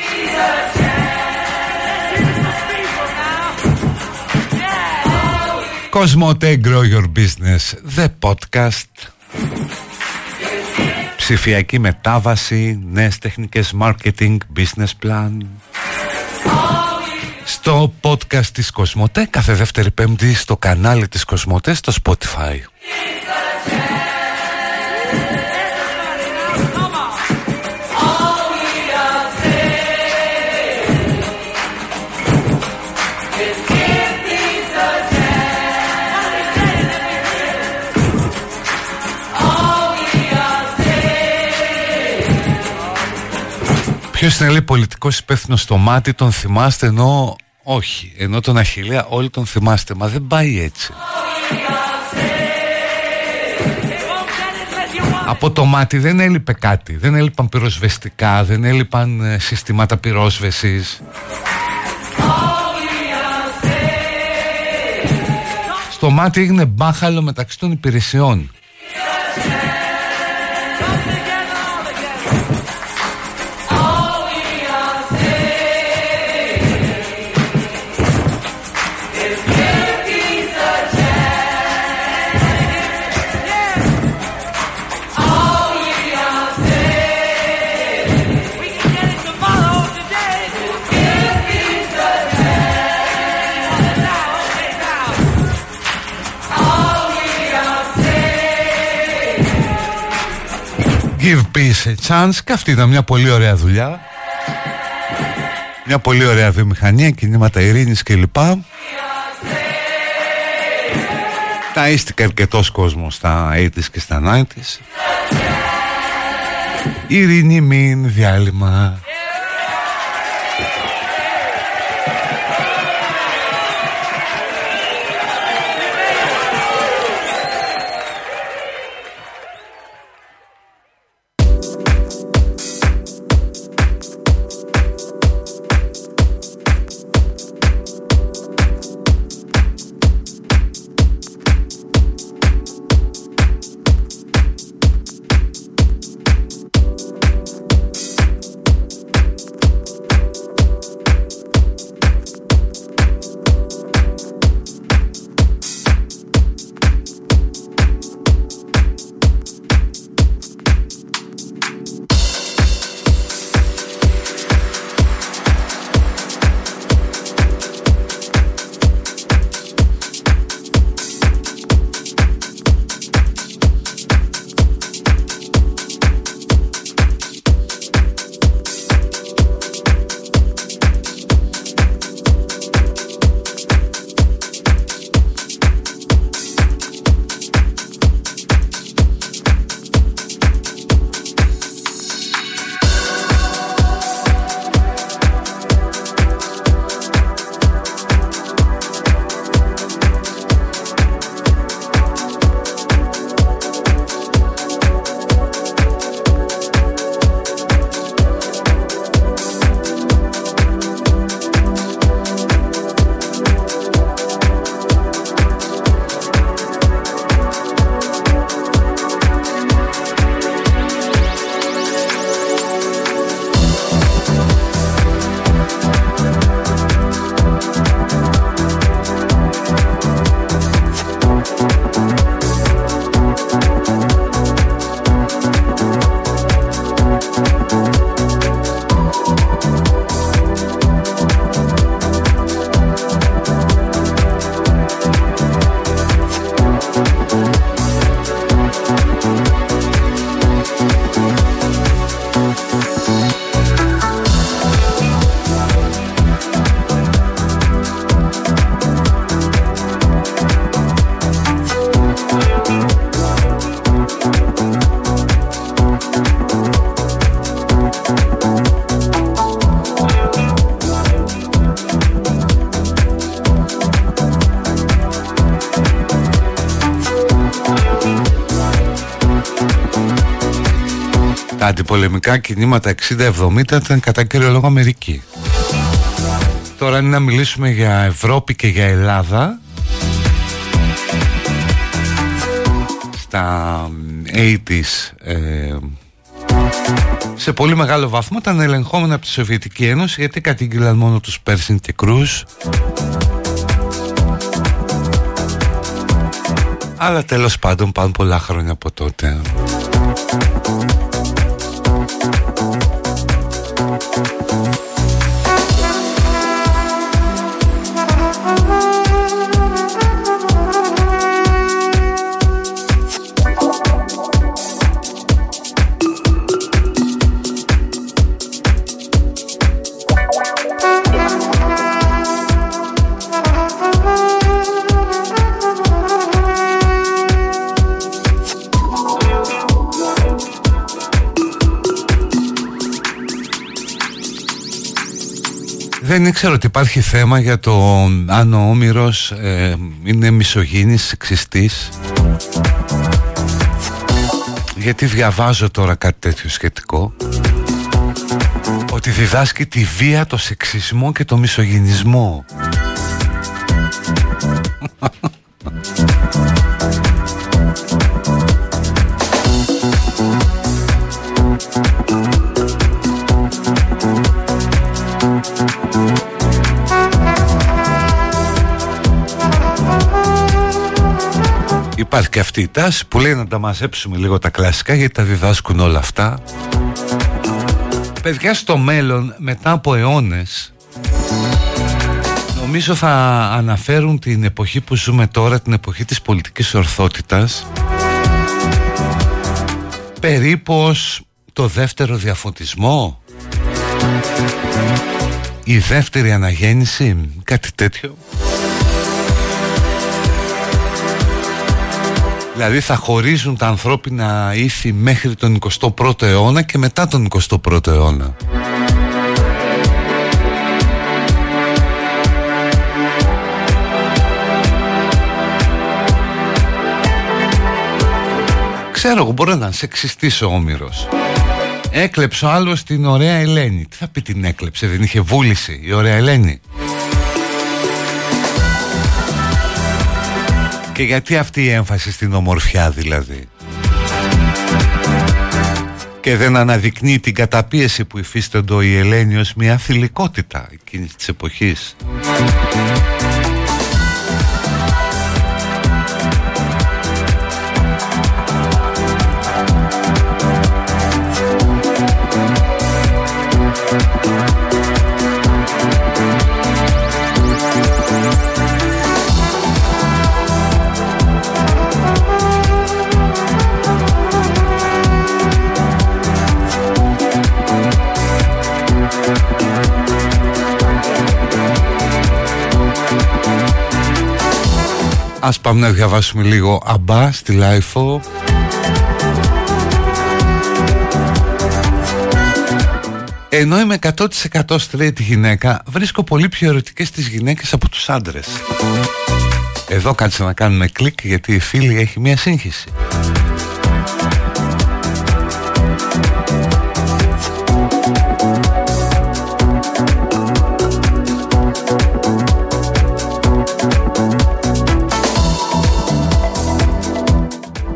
Κοσμοτέ Grow Your Business, the podcast. Ψηφιακή μετάβαση, νέες τεχνικές marketing, business plan. Στο podcast της Κοσμοτέ, κάθε δεύτερη πέμπτη στο κανάλι της Κοσμοτέ στο Spotify. Ποιος είναι λέει πολιτικός υπεύθυνος στο μάτι, τον θυμάστε ενώ όχι. Ενώ τον Αχηλέα όλοι τον θυμάστε. Μα δεν πάει έτσι. Από το μάτι δεν έλειπε κάτι. Δεν έλειπαν πυροσβεστικά, δεν έλειπαν ε, συστήματα πυρόσβεσης. Στο μάτι έγινε μπάχαλο μεταξύ των υπηρεσιών. Give peace a chance και αυτή ήταν μια πολύ ωραία δουλειά. Μια πολύ ωραία βιομηχανία, κινήματα ειρήνης κλπ. Ταΐστηκε αρκετός κόσμος στα 80's και στα 90's Ειρήνη μην διάλειμμα Τα αντιπολεμικά κινήματα 60-70 ήταν κατά κύριο λόγο Αμερική. Τώρα είναι να μιλήσουμε για Ευρώπη και για Ελλάδα Στα 80's ε, σε πολύ μεγάλο βαθμό ήταν ελεγχόμενα από τη Σοβιετική Ένωση γιατί κατήγγυλαν μόνο τους Πέρσιν και Κρούς αλλά τέλος πάντων πάνε πολλά χρόνια από τότε Δεν ήξερα ότι υπάρχει θέμα για το αν ο Όμηρος ε, είναι μισογίνης, σεξιστής. Γιατί διαβάζω τώρα κάτι τέτοιο σχετικό. Ότι διδάσκει τη βία, το σεξισμό και το μισογυνισμό Υπάρχει και αυτή η τάση που λέει να τα μαζέψουμε λίγο τα κλασικά γιατί τα διδάσκουν όλα αυτά. Παιδιά στο μέλλον μετά από αιώνες νομίζω θα αναφέρουν την εποχή που ζούμε τώρα, την εποχή της πολιτικής ορθότητας περίπου ως το δεύτερο διαφωτισμό η δεύτερη αναγέννηση, κάτι τέτοιο. Δηλαδή θα χωρίζουν τα ανθρώπινα ήθη μέχρι τον 21ο αιώνα και μετά τον 21ο αιώνα. Ξέρω εγώ μπορεί να είναι σεξιστής ο Όμηρος Έκλεψε ο άλλος την ωραία Ελένη Τι θα πει την έκλεψε δεν είχε βούληση η ωραία Ελένη; Και γιατί αυτή η έμφαση στην ομορφιά δηλαδή; Και δεν αναδεικνύει την καταπίεση που υφίσταντο η Ελένη ως μια θηλυκότητα εκείνης της εποχής. Ας πάμε να διαβάσουμε λίγο Α μπα στη Lifo. Ενώ είμαι 100% straight γυναίκα Βρίσκω πολύ πιο ερωτικές τις γυναίκες από τους άντρες. Εδώ κάτσε να κάνουμε κλικ γιατί η φίλη έχει μια σύγχυση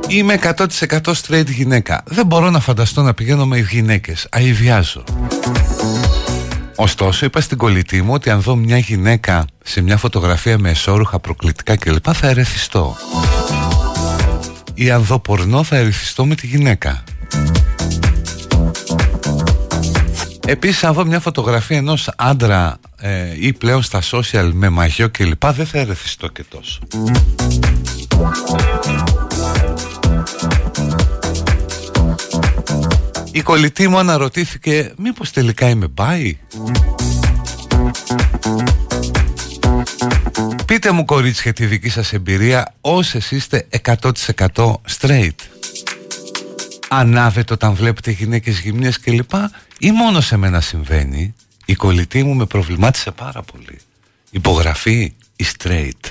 Είμαι 100% straight γυναίκα. Δεν μπορώ να φανταστώ να πηγαίνω με γυναίκες. Αϊβιάζω. Ωστόσο, είπα στην κολλητή μου ότι αν δω μια γυναίκα σε μια φωτογραφία με εσώρουχα προκλητικά κλπ. θα ερεθιστώ. Ή αν δω πορνό θα ερεθιστώ με τη γυναίκα. Επίσης αν δω μια φωτογραφία ενός άντρα ε, ή πλέον στα social με μαγιό κλπ δεν θα ερεθιστώ και τόσο. Η κολλητή μου αναρωτήθηκε μήπως τελικά είμαι μπάι; Πείτε μου κορίτσια τη δική σας εμπειρία όσες είστε 100% straight. Ανάβετε όταν βλέπετε γυναίκες γυμνές κλπ. Ή μόνο σε μένα συμβαίνει. Η κολλητή μου με προβλημάτισε πάρα πολύ. Υπογραφή η straight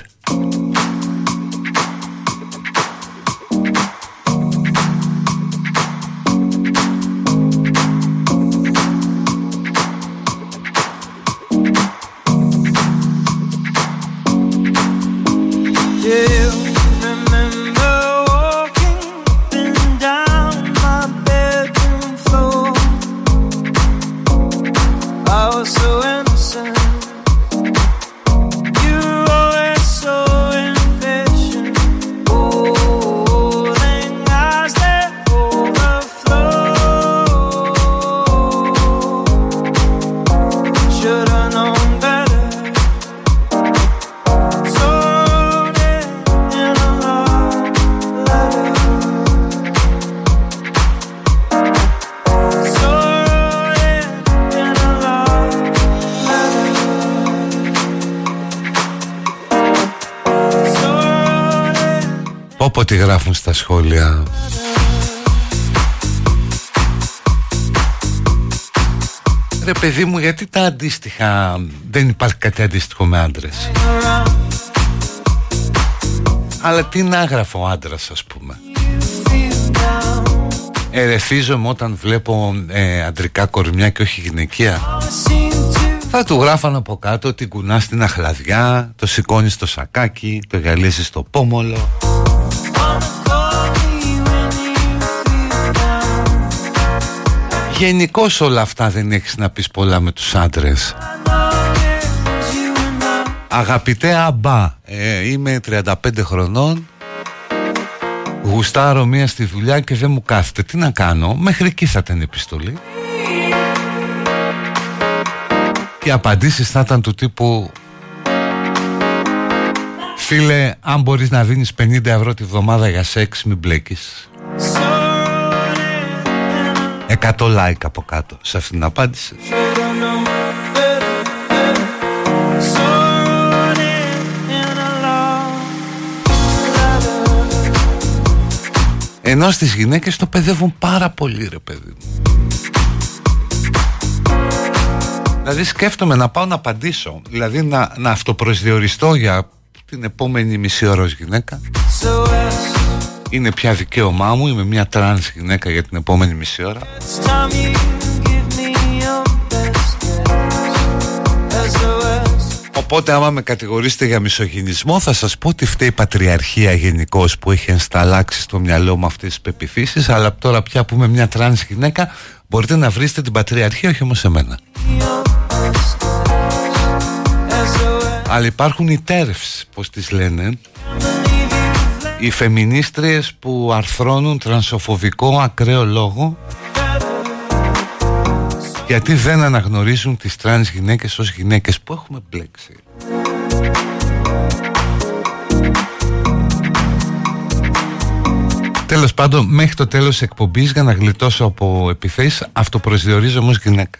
Πω πω τι γράφουν στα σχόλια. Ρε παιδί μου γιατί τα αντίστοιχα Δεν υπάρχει κάτι αντίστοιχο με άντρες. Αλλά τι να γράφω άντρας ας πούμε. Ερεθίζομαι όταν βλέπω ε, αντρικά κορμιά και όχι γυναικεία. Θα του γράφαν από κάτω ότι κουνά στην αχλαδιά Το σηκώνεις στο σακάκι Το γυαλίζεις στο πόμολο Γενικώ όλα αυτά δεν έχεις να πεις πολλά με τους άντρες. Αγαπητέ αμπά, ε, είμαι 35 χρονών. Γουστάρω μία στη δουλειά και δεν μου κάθεται. Τι να κάνω, μέχρι εκεί θα ήταν η επιστολή. Και οι απαντήσεις θα ήταν του τύπου Φίλε, αν μπορείς να δίνεις 50 ευρώ τη βδομάδα για σεξ, μην μπλέκεις 100 like από κάτω. Σε αυτήν την απάντηση. Ενώ στις γυναίκες το παιδεύουν πάρα πολύ ρε παιδί μου. Δηλαδή σκέφτομαι να πάω να απαντήσω. Δηλαδή να, να αυτοπροσδιοριστώ για την επόμενη μισή ώρα ως γυναίκα Είναι πια δικαίωμά μου Είμαι μια τρανς γυναίκα για την επόμενη μισή ώρα. Οπότε άμα με κατηγορήσετε για μισογυνισμό θα σας πω ότι φταίει η πατριαρχία γενικώς που έχει ενσταλάξει στο μυαλό μου αυτές τις πεποιθήσεις. Αλλά τώρα πια που είμαι μια τρανς γυναίκα μπορείτε να βρίσετε την πατριαρχία όχι όμως εμένα. Αλλά υπάρχουν οι TERFs πως τις λένε οι φεμινίστριες που αρθρώνουν τρανσοφοβικό ακραίο λόγο γιατί δεν αναγνωρίζουν τις τρανς γυναίκες ως γυναίκες που έχουμε μπλέξει. Τέλος πάντων, μέχρι το τέλος της εκπομπής για να γλιτώσω από επιθέσεις αυτοπροσδιορίζομαι ως γυναίκα.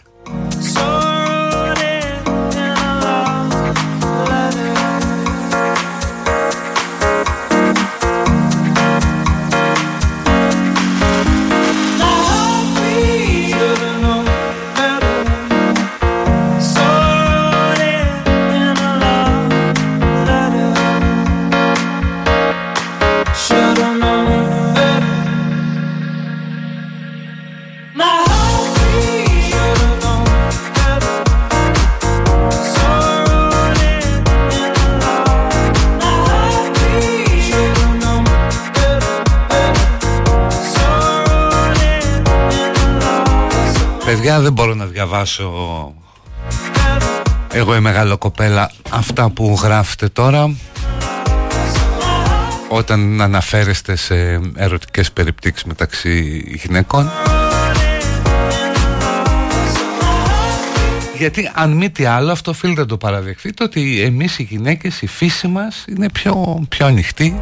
Παιδιά δεν μπορώ να διαβάσω. Εγώ η μεγάλο κοπέλα Αυτά που γράφετε τώρα Όταν αναφέρεστε σε ερωτικές περιπτύξεις μεταξύ γυναικών. Γιατί αν μη τι άλλο αυτό οφείλετε να το παραδεχθείτε Ότι εμείς οι γυναίκες η φύση μας είναι πιο, πιο ανοιχτή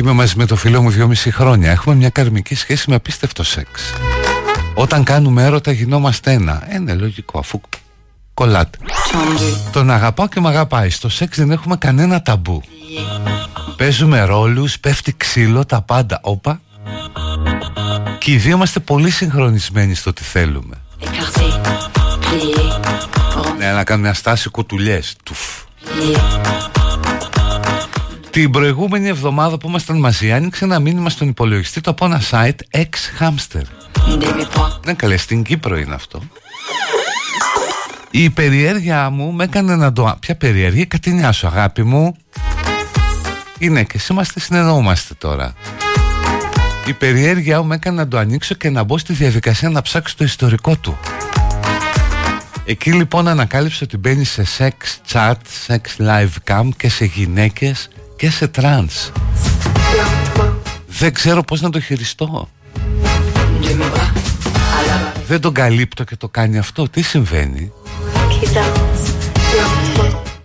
Είμαι μαζί με το φίλο μου δυόμιση χρόνια. Έχουμε μια καρμική σχέση με απίστευτο σεξ. Όταν κάνουμε έρωτα γινόμαστε ένα. Ε, Είναι λογικό αφού κολλάτε. Τον αγαπάω και με αγαπάει. Στο σεξ δεν έχουμε κανένα ταμπού. Παίζουμε ρόλους, πέφτει ξύλο, τα πάντα. Όπα. Και οι δύο είμαστε πολύ συγχρονισμένοι στο τι θέλουμε. Ναι, να κάνουμε μια στάση κουτουλιές. Τουφ. Την προηγούμενη εβδομάδα που ήμασταν μαζί άνοιξε ένα μήνυμα στον υπολογιστή το από ένα site ex hamster. Ναι καλέ, στην Κύπρο είναι αυτό. Η περιέργεια μου με έκανε να το... Ποια περιέργεια, κατηνιά σου αγάπη μου. Είναι και εσύ είμαστε συνεννοούμαστε τώρα. Η περιέργεια μου με έκανε να το ανοίξω και να μπω στη διαδικασία να ψάξω το ιστορικό του. Εκεί λοιπόν ανακάλυψε ότι μπαίνει σε sex chat, sex live cam και σε γυναίκες και σε trans. Δεν ξέρω πώς να το χειριστώ. Δεν τον καλύπτω και το κάνει αυτό. Τι συμβαίνει;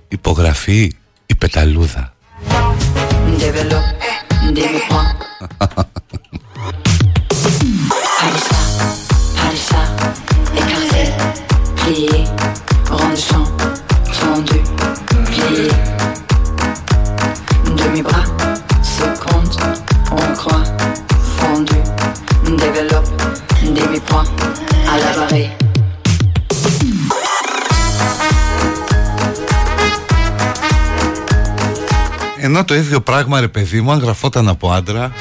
Υπογραφή η πεταλούδα. demi-point, à la barrée. Ενώ το ίδιο πράγμα ρε παιδί μου αν γραφόταν από άντρα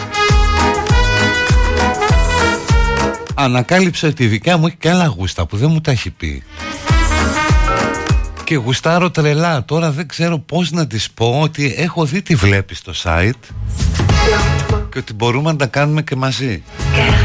Ανακάλυψα ότι η δικιά μου έχει και άλλα γούστα που δεν μου τα έχει πει. Και γουστάρω τρελά. Τώρα δεν ξέρω πώς να της πω ότι έχω δει τι βλέπεις στο site Και ότι μπορούμε να τα κάνουμε και μαζί. L'amour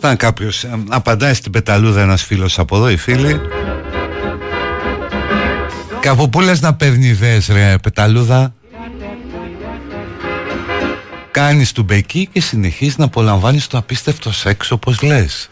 Σωστά κάποιος ε, απαντάει στην πεταλούδα ένας φίλος από εδώ οι φίλοι Και από πού λες να παίρνει ιδέες ρε πεταλούδα Κάνεις του μπεκί και συνεχίζεις να απολαμβάνεις το απίστευτο σεξ όπως λες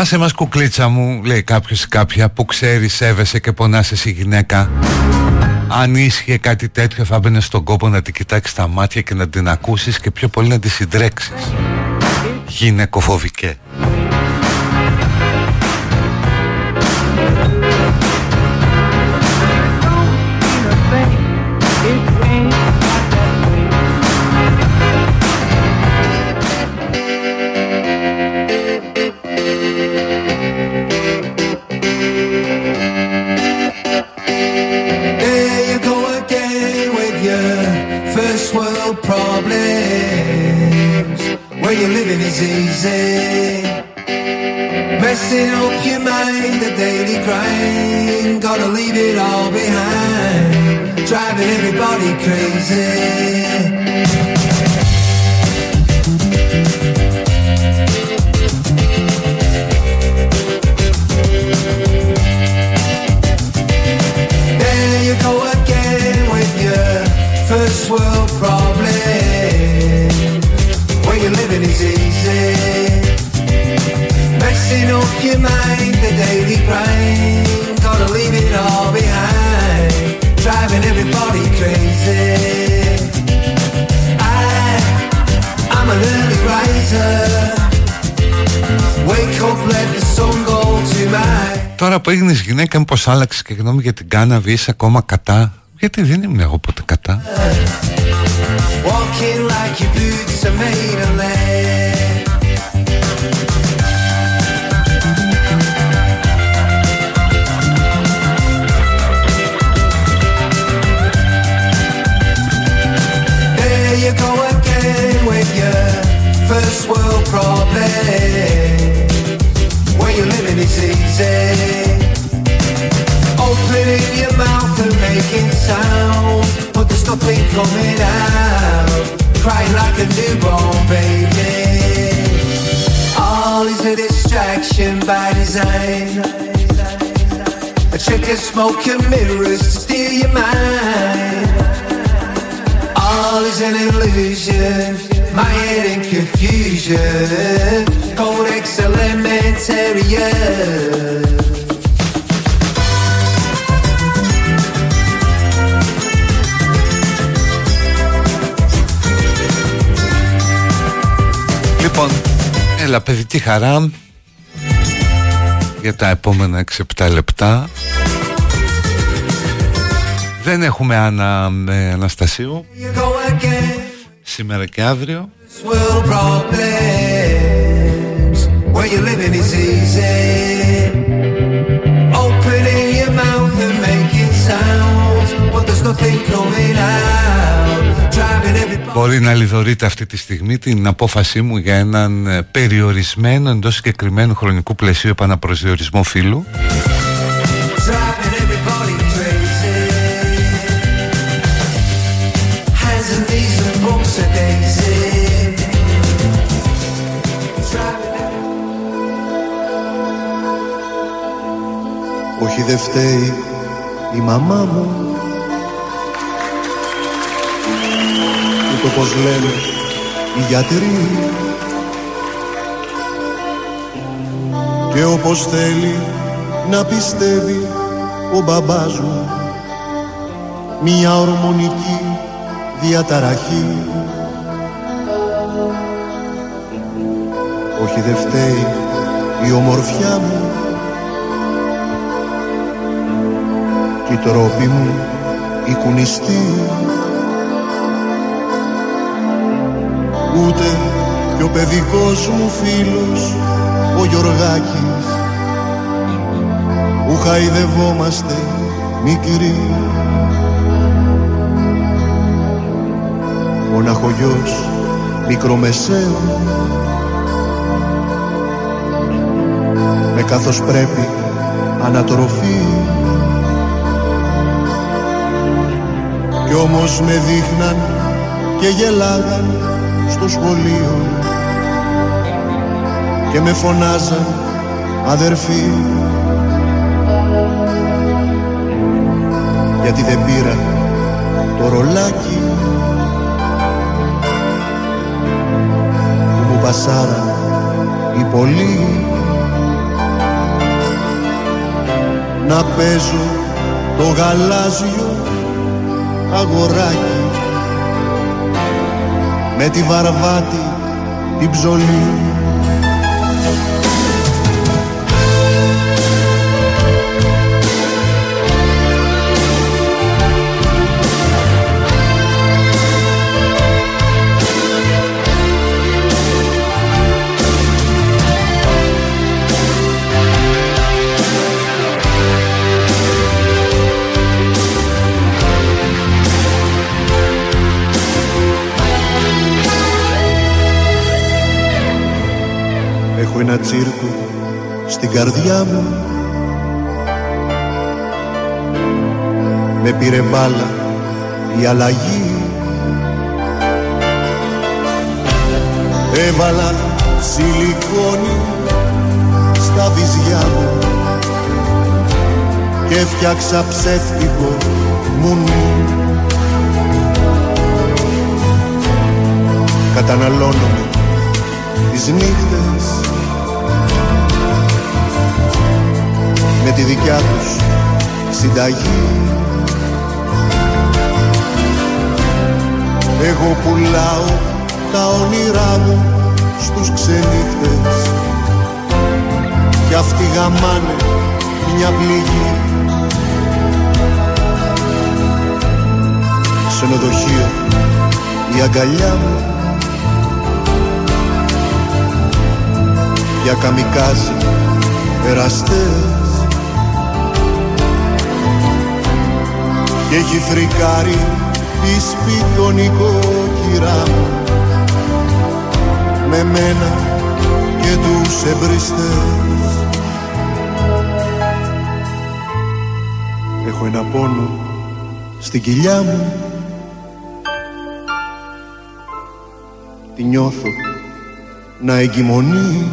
Άσε μας κουκλίτσα μου, λέει κάποιος ή κάποια που ξέρει, σέβεσαι και πονάς εσύ γυναίκα. Αν ίσχυε κάτι τέτοιο θα μπαινε στον κόπο να την κοιτάξεις στα μάτια και να την ακούσεις και πιο πολύ να τη συντρέξεις. Γυναικοφοβικέ. Living is easy. Messing up your mind, the daily grind. Gotta leave it all behind. Driving everybody crazy. There you go again with your first world Messing up your mind, the daily grind. Gotta leave it all behind. Driving everybody crazy. I, I'm an early riser. Wake up, let the sun go to my Τώρα που έγινες γυναίκα μήπως άλλαξες και γνώμη για την κάναβη είσαι ακόμα κατά Γιατί δεν ήμουν εγώ ποτέ κατά Walking like your boots are made of lead. Where you're living is easy. Opening your mouth and making sound, but there's nothing coming out. Crying like a newborn baby. All is a distraction by design. A trick of smoke and mirrors to steal your mind. All is an illusion, my head in confusion. Codex elementarian. Λοιπόν, έλα παιδική χαρά για τα επόμενα 6-7 λεπτά. Δεν έχουμε Άννα με Αναστασίου You go again. Σήμερα και αύριο. World problems. Where you living is easy. Opening your mouth and making sounds, but there's nothing coming out. Driving everybody. Μπορεί να λιδωρείτε αυτή τη στιγμή την απόφασή μου για έναν ε, περιορισμένο εντός συγκεκριμένου χρονικού πλαισίου επαναπροσδιορισμό φύλου. Όχι δεν φταίει η μαμά μου. Ούτε πως λένε οι γιατροί. Και όπως θέλει να πιστεύει ο μπαμπάς μου. Μια ορμονική διαταραχή. Όχι δεν φταίει η ομορφιά μου οι τρόποι μου οι κουνιστοί. Ούτε κι ο παιδικός μου φίλος ο Γιωργάκης. Που χαϊδευόμαστε μικροί. Μοναχογιός μικρομεσαίων με καθώς πρέπει ανατροφή κι όμως με δείχναν και γελάγαν στο σχολείο. Και με φωνάζαν αδερφοί γιατί δεν πήρα το ρολάκι που μου πασάραν οι πολλοί. Να παίζω το γαλάζιο αγοράκι. Με τη βαρβάτη την ψωλή καρδιά μου. Με πήρε μπάλα η αλλαγή. Έβαλα σιλικόνι στα βυζιά μου Και έφτιαξα ψεύτικο μουνί. Καταναλώνομαι τις νύχτες με τη δικιά τους συνταγή. Εγώ πουλάω τα όνειρά μου στους ξενύχτες κι αυτοί γαμάνε μια πληγή. Ξενοδοχείο η αγκαλιά μου. Για καμικάζι εραστές και έχει φρικάρει η σπιτονικό κυρά μου με μένα και τους εμπριστές. Έχω ένα πόνο στην κοιλιά μου. Τη νιώθω να εγκυμονεί.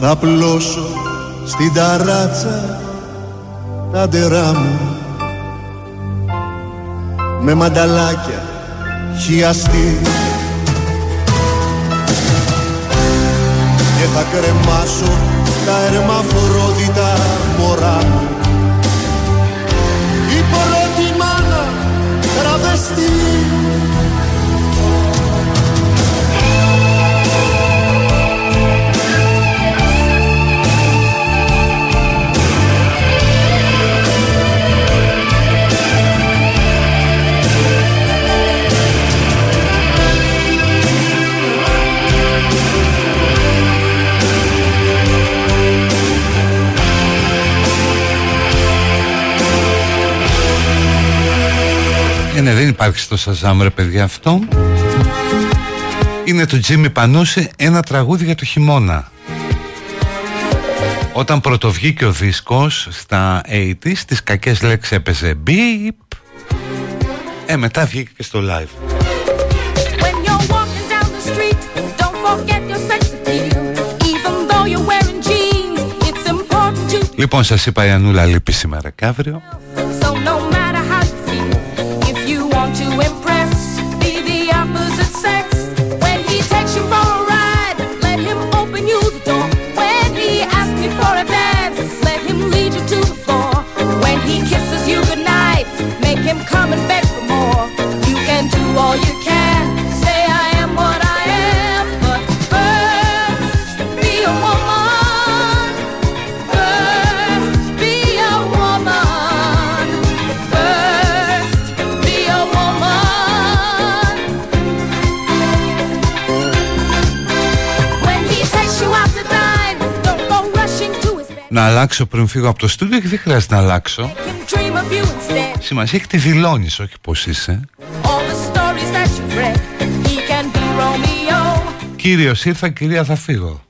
Θα πλώσω στην ταράτσα τα ντερά μου. Με μανταλάκια χιαστή και θα κρεμάσω τα ερμαφρόδιτα μωρά μου. Η πρώτη μάνα τραβεστή Ε, ναι, δεν υπάρχει στο Σαζάμ ρε παιδιά αυτό Είναι το Τζίμι Πανούση ένα τραγούδι για το χειμώνα Όταν πρωτοβγήκε ο δίσκος στα 80's Τις κακές λέξεις έπαιζε beep Ε μετά βγήκε και στο live When you're walking down the street, don't forget your sex appeal. Even though you're wearing jeans, it's important to. Λοιπόν σας είπα η Ανούλα λείπει σήμερα και αύριο So no come and beg for more. You can do all you can, say I am what I am, but first be a woman. First be a woman. First be a woman. When he takes you out to dine, don't go rushing to his bed. Να αλλάξω πριν φύγω από το στούντιο και δεν χρειάζεται να αλλάξω Him dream of you instead. Σημασία έχει τι δηλώνεις όχι πως είσαι All the stories that you've read, he can be Romeo. Κύριος ήρθα κυρία θα φύγω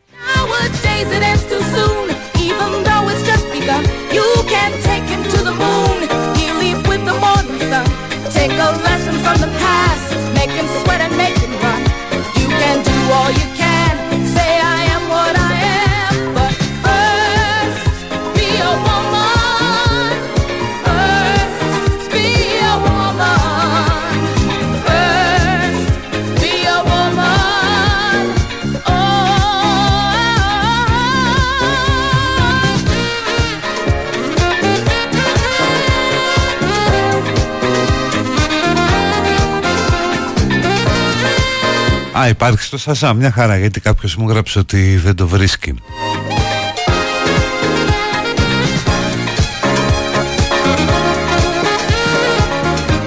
Α υπάρχει στο Σαζά μια χαρά γιατί κάποιος μου γράψε ότι δεν το βρίσκει.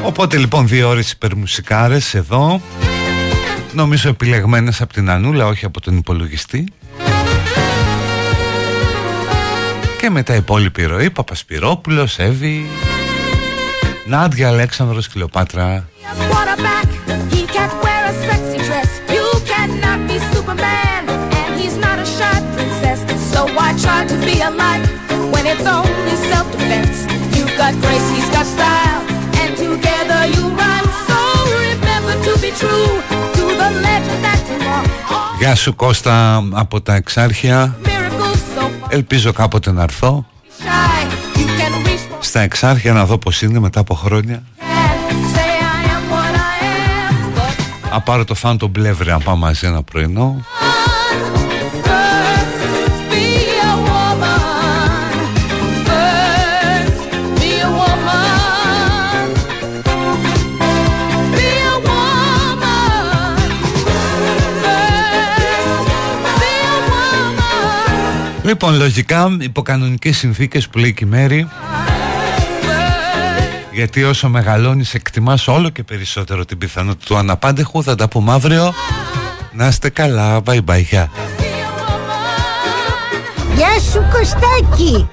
Οπότε λοιπόν δύο ώρες υπερμουσικάρες εδώ Νομίζω επιλεγμένες από την Ανούλα όχι από τον υπολογιστή. Και μετά η υπόλοιπη ροή Παπασπυρόπουλος, Εύη Νάντια, Αλέξανδρος, Κλεοπάτρα Γεια σου Κώστα από τα Εξάρχεια. Ελπίζω κάποτε να έρθω στα Εξάρχεια να δω πώς είναι μετά από χρόνια. Να το φάντο μπλεύρε να πάω μαζί ένα πρωινό. Λοιπόν λογικά υπό κανονικές συνθήκες που λέει και η Μέρη Γιατί όσο μεγαλώνεις εκτιμάς όλο και περισσότερο την πιθανότητα του αναπάντεχου. Θα τα πούμε αύριο. Να είστε καλά, bye bye, γεια Be a woman. Γεια σου Κωστάκη